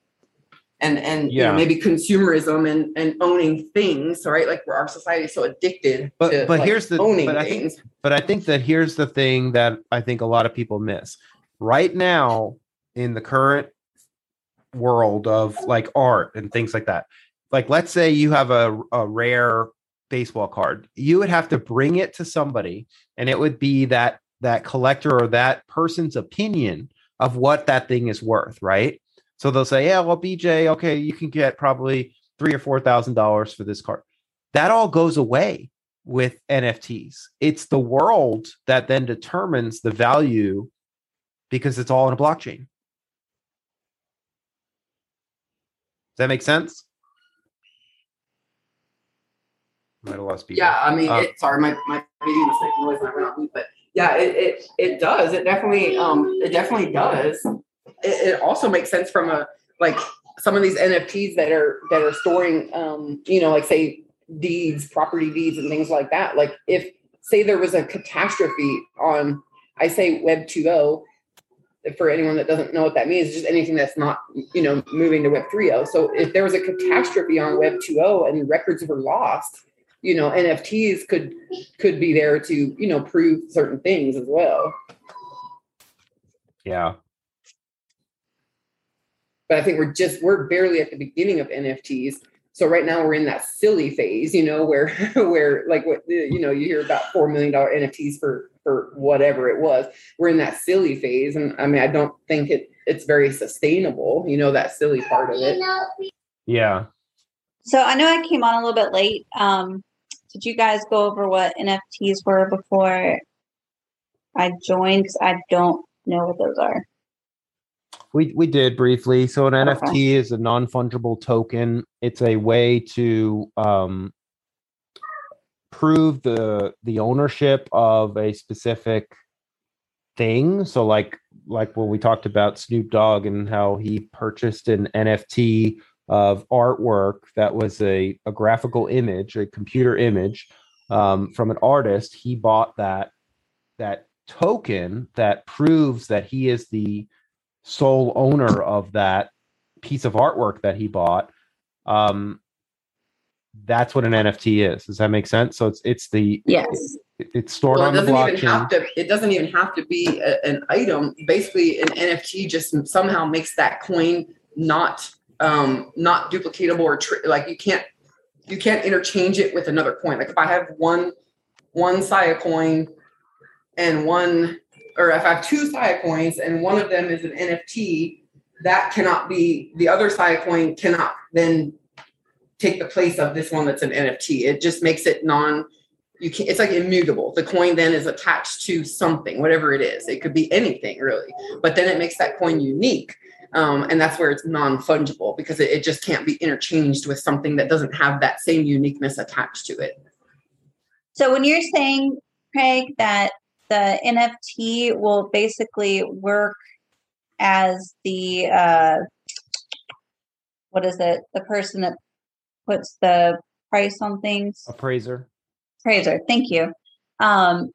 And and you know, Yeah. maybe consumerism and, and owning things, right? Like where our society is so addicted But- to but like, here's the- owning but I think- things. but i think that here's the thing that i think a lot of people miss right now in the current world of like art and things like that like let's say you have a, a rare baseball card you would have to bring it to somebody and it would be that that collector or that person's opinion of what that thing is worth right so they'll say yeah well bj okay you can get probably three or four thousand dollars for this card that all goes away with NFTs. It's the world that then determines the value because it's all in a blockchain. Does that make sense? Might have lost people. Yeah, I mean, Uh, it, sorry, my my video was when I went on mute, but yeah, it, it it does. It definitely um it definitely does. It, it also makes sense from a like some of these NFTs that are that are storing um you know like say deeds, property deeds, and things like that. Like if say there was a catastrophe on I say Web 2.0 for anyone that doesn't know what that means, just anything that's not, you know, moving to Web 3.0. So if there was a catastrophe on Web 2.0 and records were lost, you know, NFTs could could be there to, you know, prove certain things as well. yeah. But I think we're just we're barely at the beginning of NFTs. So right now we're in that silly phase, you know, where where like what you know you hear about four million dollar NFTs for for whatever it was. We're in that silly phase, and I mean I don't think it it's very sustainable. You know that silly part of it. Yeah. So I know I came on a little bit late. Um, did you guys go over what NFTs were before I joined? 'Cause I don't know what those are. We we did briefly. So an Okay. NFT is a non-fungible token. It's a way to um, prove the the ownership of a specific thing. So like like when we talked about Snoop Dogg and how he purchased an NFT of artwork that was a, a graphical image, a computer image um, from an artist. He bought that that token that proves that he is the sole owner of that piece of artwork that he bought. Um, that's what an NFT is. Does that make sense? So it's it's the Yes. it- it's stored Well, on it the doesn't even have to. It doesn't even have to be a- an item. Basically, an NFT just somehow makes that coin not um not duplicatable or tr- like you can't you can't interchange it with another coin. Like if I have one one Sia coin and one, or if I have two Sia coins and one of them is an NFT, that cannot be the other Sia coin cannot then take the place of this one that's an NFT. It just makes it non you can it's like immutable. The coin then is attached to something, whatever it is. It could be anything really, but then it makes that coin unique. Um, and that's where it's non-fungible because it, it just can't be interchanged with something that doesn't have that same uniqueness attached to it. So when you're saying, Craig, that the NFT will basically work as the uh, what is it? The person that puts the price on things. Appraiser. Appraiser. Thank you. Um,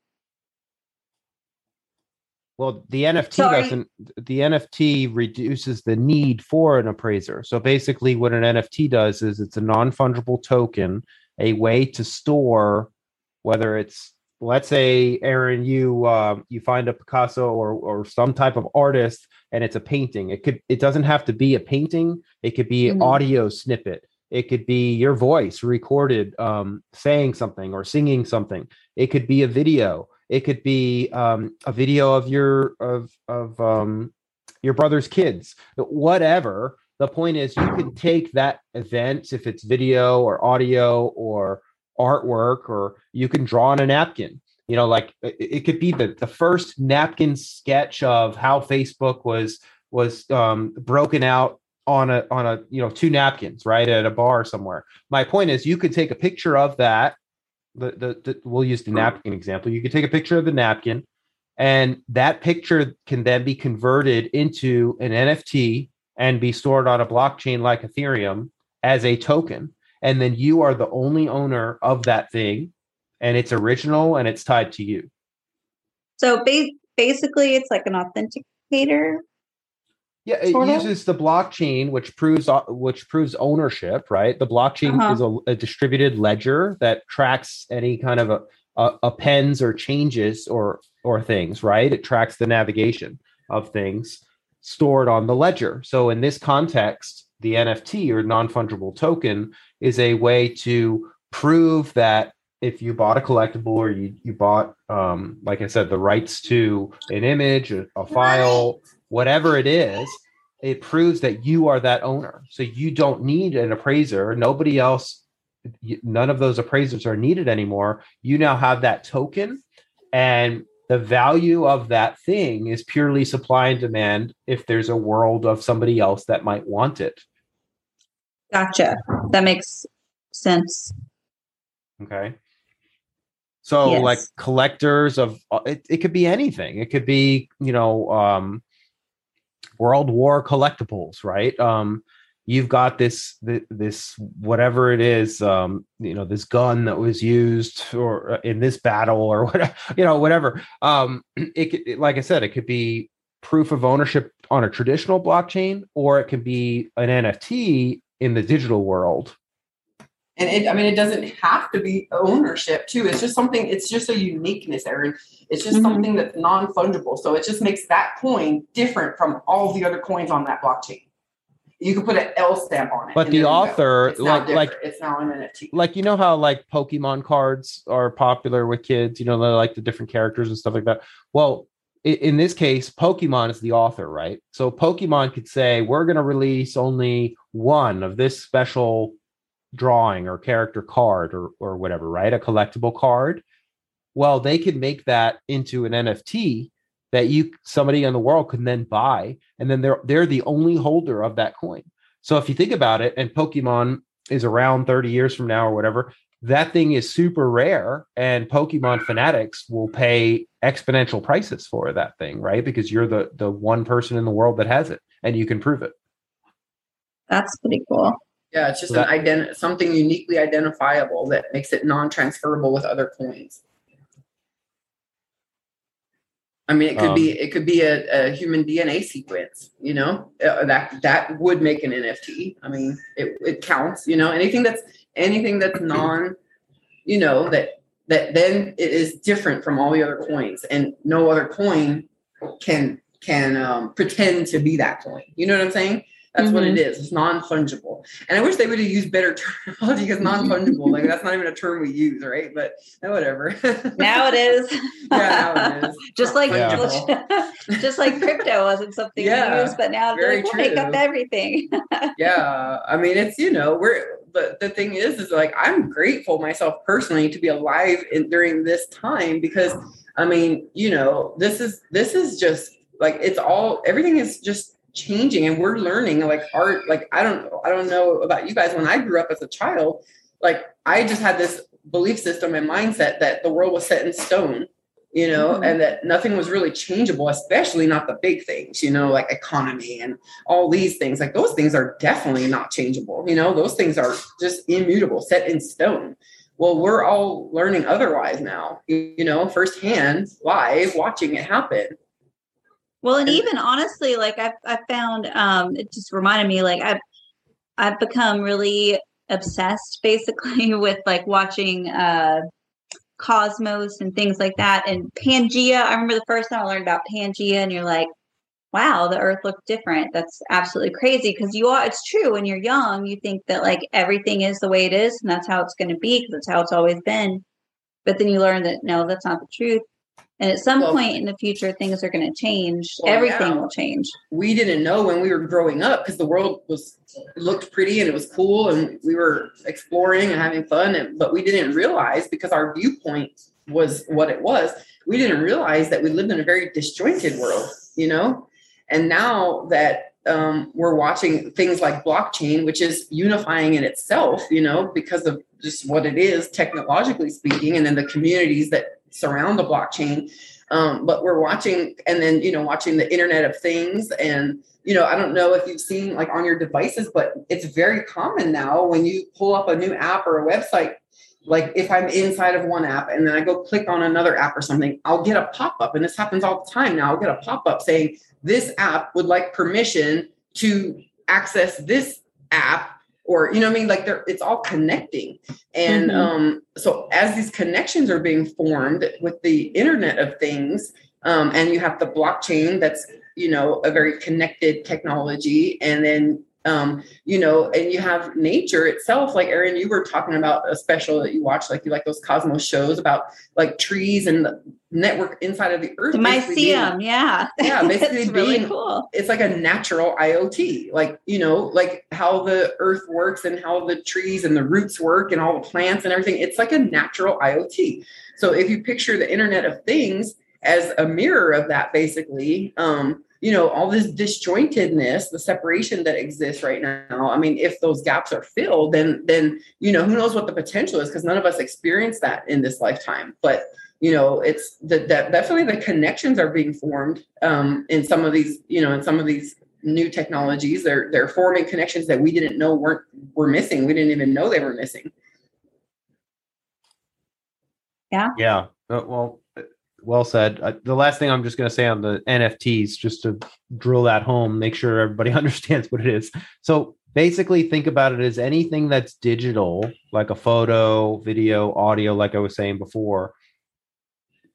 Well, the NFT So are you- doesn't. The NFT reduces the need for an appraiser. So basically, what an NFT does is it's a non-fungible token, a way to store, whether it's let's say Aaron, you uh, you find a Picasso or or some type of artist, and it's a painting. It could it doesn't have to be a painting. It could be Mhm. audio snippet. It could be your voice recorded um, saying something or singing something. It could be a video it could be um, a video of your of of um, your brother's kids. Whatever. The point is you can take that event if it's video or audio or artwork or you can draw on a napkin. You know like it, could be the, the first napkin sketch of how facebook was was um, broken out on a on a you know two napkins right at a bar somewhere. My point is you could take a picture of that the, the, the we'll use the napkin example. You can take a picture of the napkin, and that picture can then be converted into an NFT and be stored on a blockchain like Ethereum as a token. And then you are the only owner of that thing, and it's original and it's tied to you. so ba- basically, it's like an authenticator. Yeah, it Sort of? uses the blockchain, which proves which proves ownership, right? The blockchain Uh-huh. is a, a distributed ledger that tracks any kind of a, a, appends or changes or or things, right? It tracks the navigation of things stored on the ledger. So in this context, the NFT or non-fungible token is a way to prove that if you bought a collectible or you you bought um, like I said, the rights to an image, a, a file, whatever it is, it proves that you are that owner. So you don't need an appraiser. Nobody else none of those appraisers are needed anymore. You now have that token, and the value of that thing is purely supply and demand if there's a world of somebody else that might want it. Gotcha. That makes sense. Okay. So Yes. like collectors of uh, it, it could be anything. It could be, you know, um World War collectibles, right? Um you've got this this whatever it is, um you know, this gun that was used or uh, in this battle or whatever, you know, whatever. Um it, could, it like I said, it could be proof of ownership on a traditional blockchain or it can be an NFT in the digital world. And it, I mean, it doesn't have to be ownership too. It's just something. It's just a uniqueness, Erin. It's just Mhm. something that's non-fungible. So it just makes that coin different from all the other coins on that blockchain. You can put an L stamp on it. But the there you go. author, like- like- it's now an NFT. like you know how like pokemon cards are popular with kids you know they like the different characters and stuff like that well in this case pokemon is the author right so pokemon could say we're going to release only one of this special drawing or character card or or whatever right a collectible card well they could make that into an nft that you somebody in the world can then buy and then they're they're the only holder of that coin so if you think about it and pokemon is around 30 years from now or whatever, that thing is super rare and Pokemon fanatics will pay exponential prices for that thing, right? Because you're the the one person in the world that has it and you can prove it. That's pretty cool. Yeah, it's just So an ident- something uniquely identifiable that makes it non-transferable with other coins. I mean, it could be it could be a, a human DNA sequence. You know, uh, that that would make an NFT. I mean, it it counts. You know, anything that's anything that's non, you know, that that then it is different from all the other coins, and no other coin can can um, pretend to be that coin. You know what I'm saying? That's what it mm-hmm. is. It's non-fungible. And I wish they would have used better terminology because non-fungible, like that's not even a term we use, right? But no, whatever. Now it is. yeah, now it is. just like Yeah. just like crypto wasn't something Yeah, we used, but now they're very like, we'll make up everything. yeah. I mean, it's you know, we're but the thing is, is like I'm grateful myself personally to be alive in, during this time because I mean, you know, this is this is just like it's all everything is just changing and we're learning like art like I don't I don't know about you guys when I grew up as a child like I just had this belief system and mindset that the world was set in stone you know Mhm. and that nothing was really changeable especially not the big things you know like economy and all these things. Like those things are definitely not changeable you know? Those things are just immutable set in stone. Well we're all learning otherwise now you, you know firsthand live watching it happen Well, and even honestly, like I've I found um it just reminded me like I've I've become really obsessed basically with like watching uh Cosmos and things like that and Pangea. I remember the first time I learned about Pangea and you're like, wow, the earth looked different. That's absolutely crazy because you are it's true when you're young, you think that like everything is the way it is and that's how it's going to be because that's how it's always been. But then you learn that no, that's not the truth. And at some Well- point in the future, things are going to change. Well, Everything yeah. will change. we didn't know when we were growing up because the world was looked pretty and it was cool and we were exploring and having fun and, but we didn't realize because our viewpoint was what it was we didn't realize that we lived in a very disjointed world you know and now that um, we're watching things like blockchain which is unifying in itself you know because of just what it is technologically speaking and then the communities that surround the blockchain um, but we're watching and then you know watching the internet of things. And you know i don't know if you've seen like on your devices but it's very common now when you pull up a new app or a website like if i'm inside of one app and then i go click on another app or something i'll get a pop-up. And this happens all the time now. I'll get a pop-up saying this app would like permission to access this app or you know what i mean like they're it's all connecting and Mhm. um so as these connections are being formed with the internet of things um and you have the blockchain that's you know a very connected technology and then um you know and you have nature itself like Erin you were talking about a special that you watch like you like those cosmos shows about like trees and the, network inside of the earth. The mycelium, yeah. Yeah, basically It's really being- cool. it's like a natural IoT, like you know, like how the earth works and how the trees and the roots work and all the plants and everything. It's like a natural IoT. So if you picture the Internet of Things as a mirror of that, basically, um, you know, all this disjointedness, the separation that exists right now. I mean, if those gaps are filled, then then you know, who knows what the potential is because none of us experience that in this lifetime. But you know it's the, that definitely the connections are being formed um, in some of these you know in some of these new technologies they're they're forming connections that we didn't know weren't were missing we didn't even know they were missing Yeah. Uh, well, well said. Uh, the last thing I'm just going to say on the NFTs, just to drill that home, make sure everybody understands what it is. So basically, think about it as anything that's digital, like a photo, video, audio, like I was saying before.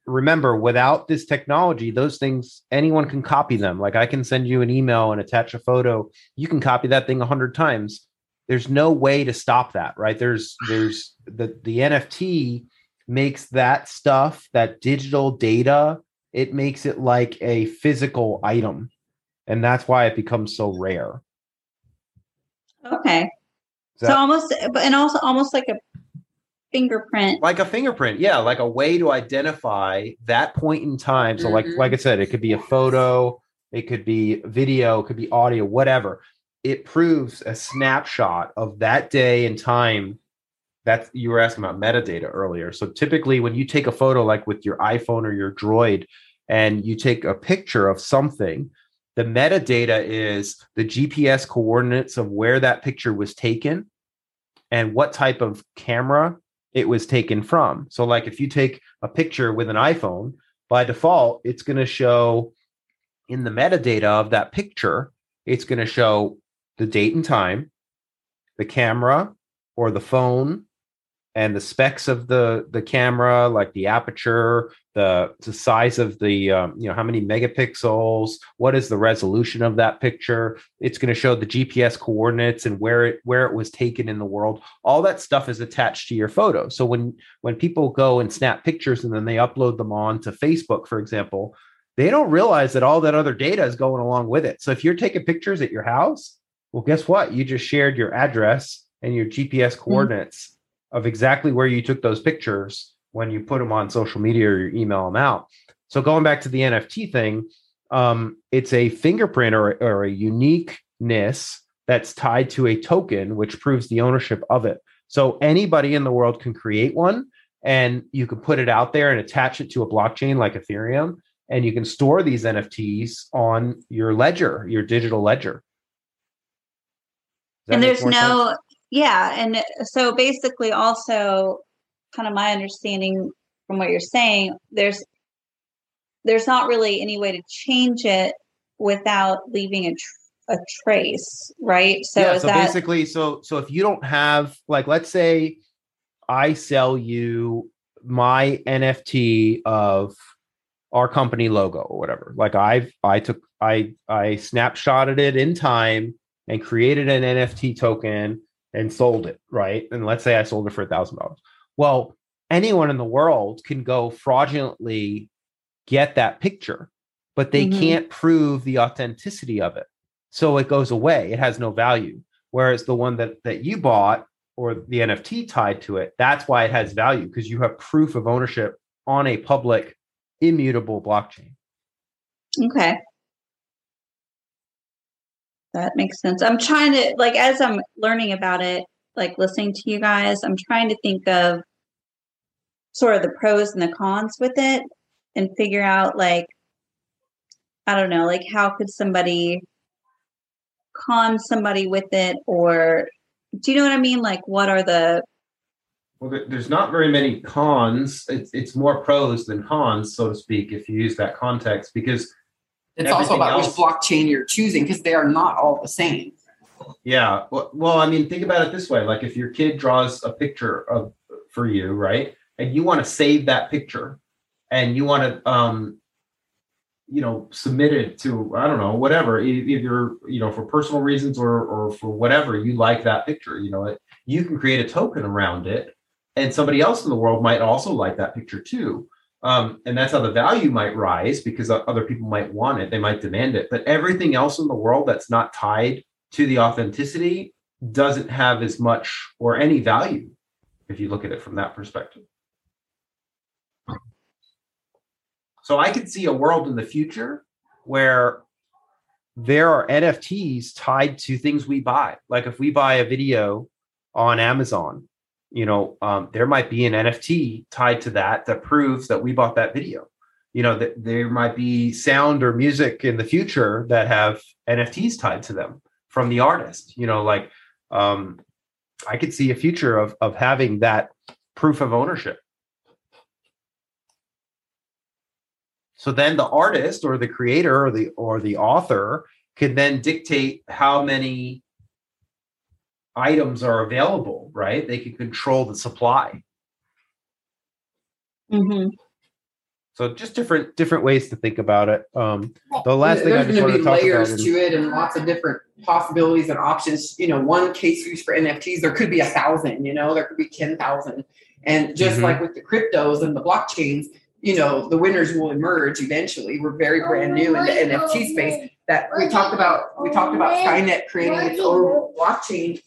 Remember, without this technology, those things, anyone can copy them. Like I can send you an email and attach a photo. You can copy that thing a hundred times. There's no way to stop that, right? There's, there's the, the NFT makes that stuff, that digital data, it makes it like a physical item. And that's why it becomes so rare. Okay. Is so almost, but and also almost like a fingerprint. like a fingerprint yeah like a way to identify that point in time so like Mhm. like i said it could be a photo it could be video it could be audio whatever it proves a snapshot of that day and time that you were asking about metadata earlier so typically when you take a photo like with your iphone or your droid and you take a picture of something the metadata is the gps coordinates of where that picture was taken and what type of camera it was taken from. So, like if you take a picture with an iPhone, by default, it's going to show in the metadata of that picture, it's going to show the date and time, the camera or the phone, and the specs of the the camera, like the aperture, the the size of the um, you know how many megapixels, what is the resolution of that picture. It's going to show the GPS coordinates and where it where it was taken in the world. All that stuff is attached to your photo. So when when people go and snap pictures and then they upload them on to facebook for example they don't realize that all that other data is going along with it. So if you're taking pictures at your house well guess what? You just shared your address and your gps coordinates of exactly where you took those pictures when you put them on social media or you email them out so going back to the nft thing um, it's a fingerprint or, or a uniqueness that's tied to a token which proves the ownership of it. So anybody in the world can create one and you can put it out there and attach it to a blockchain like Ethereum and you can store these NFTs on your ledger, your digital ledger. And there's no sense? Yeah. And so basically, also, kind of my understanding from what you're saying, there's there's not really any way to change it without leaving a tr- a trace, right? So yeah, so that basically so so if you don't have like let's say I sell you my NFT of our company logo or whatever. Like I've I took I I snapshotted it in time and created an NFT token and sold it, right? And let's say I sold it for a thousand dollars. Well, anyone in the world can go fraudulently get that picture, but they Mhm. can't prove the authenticity of it. So it goes away. It has no value. Whereas the one that that you bought or the NFT tied to it, that's why it has value because you have proof of ownership on a public immutable blockchain. okay? That makes sense. I'm trying to like as I'm learning about it, like listening to you guys, I'm trying to think of sort of the pros and the cons with it and figure out like I don't know, like how could somebody con somebody with it or do you know what I mean? Like what are the Well, there's not very many cons. It's it's more pros than cons, so to speak, if you use that context, because it's also about else- which blockchain you're choosing because they are not all the same Yeah. Well, well, I mean, think about it this way: like if your kid draws a picture of for you, right, and you want to save that picture, and you want to, um, you know, submit it to I don't know, whatever, either you know for personal reasons or or for whatever you like that picture. You know, it, you can create a token around it, and somebody else in the world might also like that picture too. Um, and that's how the value might rise because other people might want it, they might demand it. But everything else in the world that's not tied to the authenticity doesn't have as much or any value if you look at it from that perspective. So I could see a world in the future where there are NFTs tied to things we buy. Like if we buy a video on Amazon, you know, um, there might be an NFT tied to that that proves that we bought that video. You know, that there might be sound or music in the future that have NFTs tied to them from the artist. You know, like um, I could see a future of of having that proof of ownership. So then the artist or the creator or the or the author could then dictate how many items are available, right? They can control the supply. Mm-hmm. So just different different ways to think about it. Um, the last thing There's I just going want to to be talk layers about. to it and lots of different possibilities and options. You know, one case use for NFTs, there could be a thousand. You know, there could be ten thousand. And just Mhm. like with the cryptos and the blockchains, you know, the winners will emerge eventually. We're very brand new in the NFT space. That we talked about. We talked about Skynet creating its own blockchain,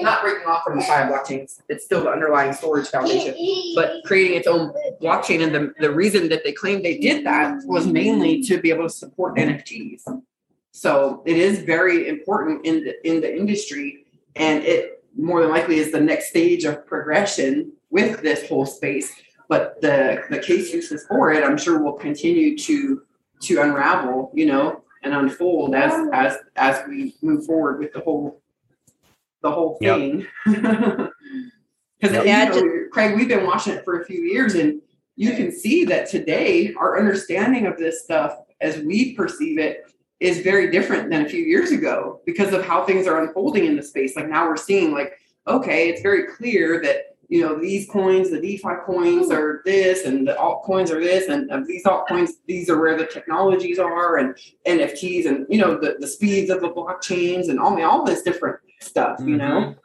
not breaking off from the Sia blockchains. It's still the underlying storage foundation but creating its own blockchain. And the, the reason that they claimed they did that was mainly to be able to support NFTs. So it is very important in the in the industry, and it more than likely is the next stage of progression with this whole space. But the the case uses for it, I'm sure, will continue to to unravel, you know, and unfold as as as we move forward with the whole the whole thing. Because Yep. Yeah, you know, Craig, we've been watching it for a few years, and you can see that today our understanding of this stuff, as we perceive it, is very different than a few years ago because of how things are unfolding in the space. Like now we're seeing, like, okay, it's very clear that you know these coins, the DeFi coins are this, and the altcoins are this, and of these altcoins, these are where the technologies are, and NFTs, and you know the, the speeds of the blockchains, and all all this different stuff. You know.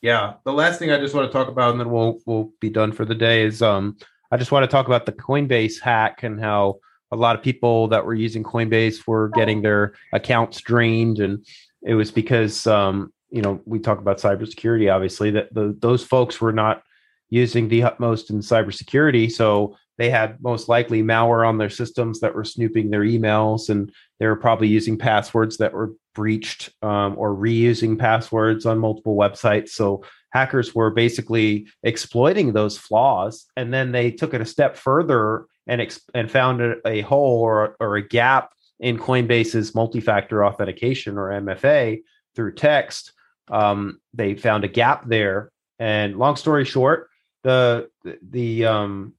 Yeah. The last thing I just want to talk about, and then we'll we'll be done for the day, is um I just want to talk about the Coinbase hack and how a lot of people that were using Coinbase were getting their accounts drained, and it was because um you know we talk about cybersecurity, obviously that the, those folks were not using the utmost in cybersecurity, so they had most likely malware on their systems that were snooping their emails, and they were probably using passwords that were breached um, or reusing passwords on multiple websites. So hackers were basically exploiting those flaws, and then they took it a step further and and found a, a hole or or a gap in Coinbase's multi-factor authentication or MFA through text. Um, they found a gap there, and long story short, the the um,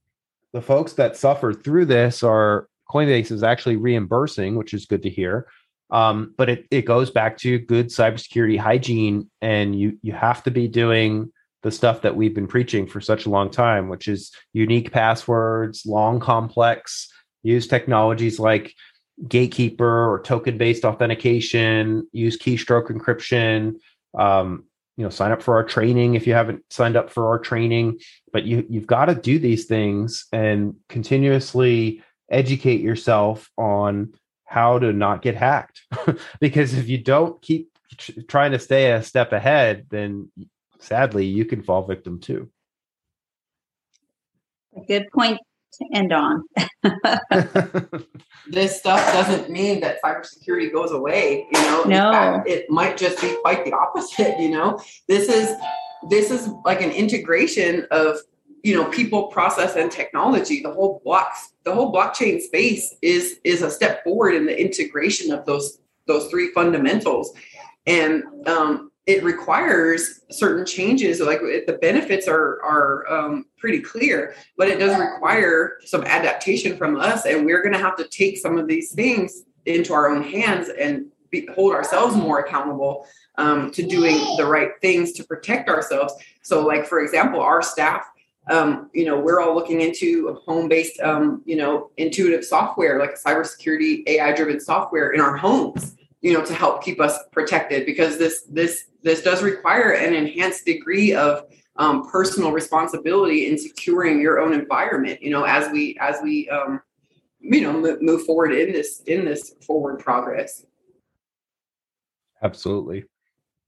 the folks that suffered through this are Coinbase is actually reimbursing, which is good to hear. Um, but it, it goes back to good cybersecurity hygiene, and you you have to be doing the stuff that we've been preaching for such a long time, which is unique passwords, long complex, use technologies like Gatekeeper or token-based authentication, use keystroke encryption. Um, you know, sign up for our training if you haven't signed up for our training. But you you've got to do these things and continuously educate yourself on how to not get hacked because if you don't keep tr- trying to stay a step ahead then sadly you can fall victim too A good point to end on. this stuff doesn't mean that cybersecurity goes away. You know, No. Fact, it might just be quite the opposite. You know, this is this is like an integration of you know people, process, and technology. The whole blocks, the whole blockchain space is is a step forward in the integration of those those three fundamentals, and um, it requires certain changes. Like the benefits are are um, pretty clear, but it does require some adaptation from us, and we're going to have to take some of these things into our own hands and be, hold ourselves more accountable um, to doing the right things to protect ourselves. So, like for example, our staff. Um, you know, we're all looking into home-based, um, you know, intuitive software like cybersecurity, AI-driven software in our homes you know, to help keep us protected because this this this does require an enhanced degree of um, personal responsibility in securing your own environment. You know, as we as we um, you know move forward in this in this forward progress. Absolutely.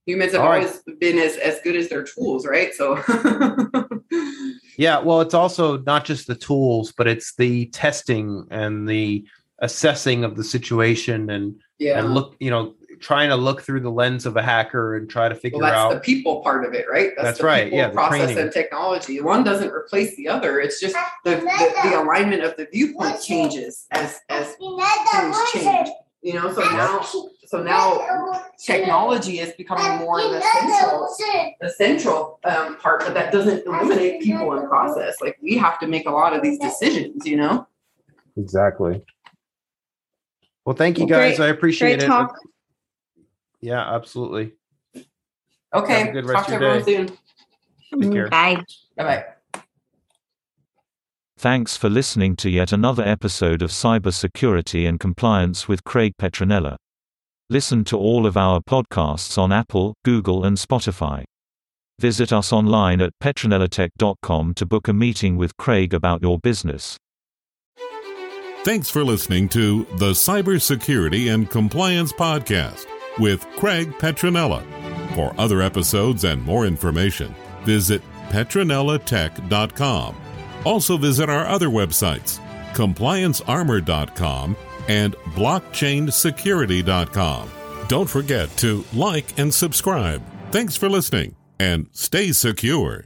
Humans have All right. always been as, as good as their tools, right? So Yeah, well, it's also not just the tools, but it's the testing and the assessing of the situation and yeah. and look, you know, trying to look through the lens of a hacker and try to figure Well, that's out the people part of it, right? That's the right, yeah, the process training. and technology. One doesn't replace the other. It's just the, the, the alignment of the viewpoint changes as as things change. You know, so now so now technology is becoming more the central the central um, part, but that doesn't eliminate people and process. Like we have to make a lot of these decisions. You know. exactly. Well, thank you Well, guys. great- I appreciate Great it. talk. Yeah, absolutely. Okay. Have a good Talk rest to of your everyone day. soon. Take care. Bye. Bye bye. Thanks for listening to yet another episode of Cybersecurity and Compliance with Craig Petronella. Listen to all of our podcasts on Apple, Google, and Spotify. Visit us online at petronellatech.com to book a meeting with Craig about your business. Thanks for listening to the Cybersecurity and Compliance Podcast with Craig Petronella. For other episodes and more information, visit petronellatech.com. Also visit our other websites, compliancearmor.com and blockchainsecurity.com. Don't forget to like and subscribe. Thanks for listening and stay secure.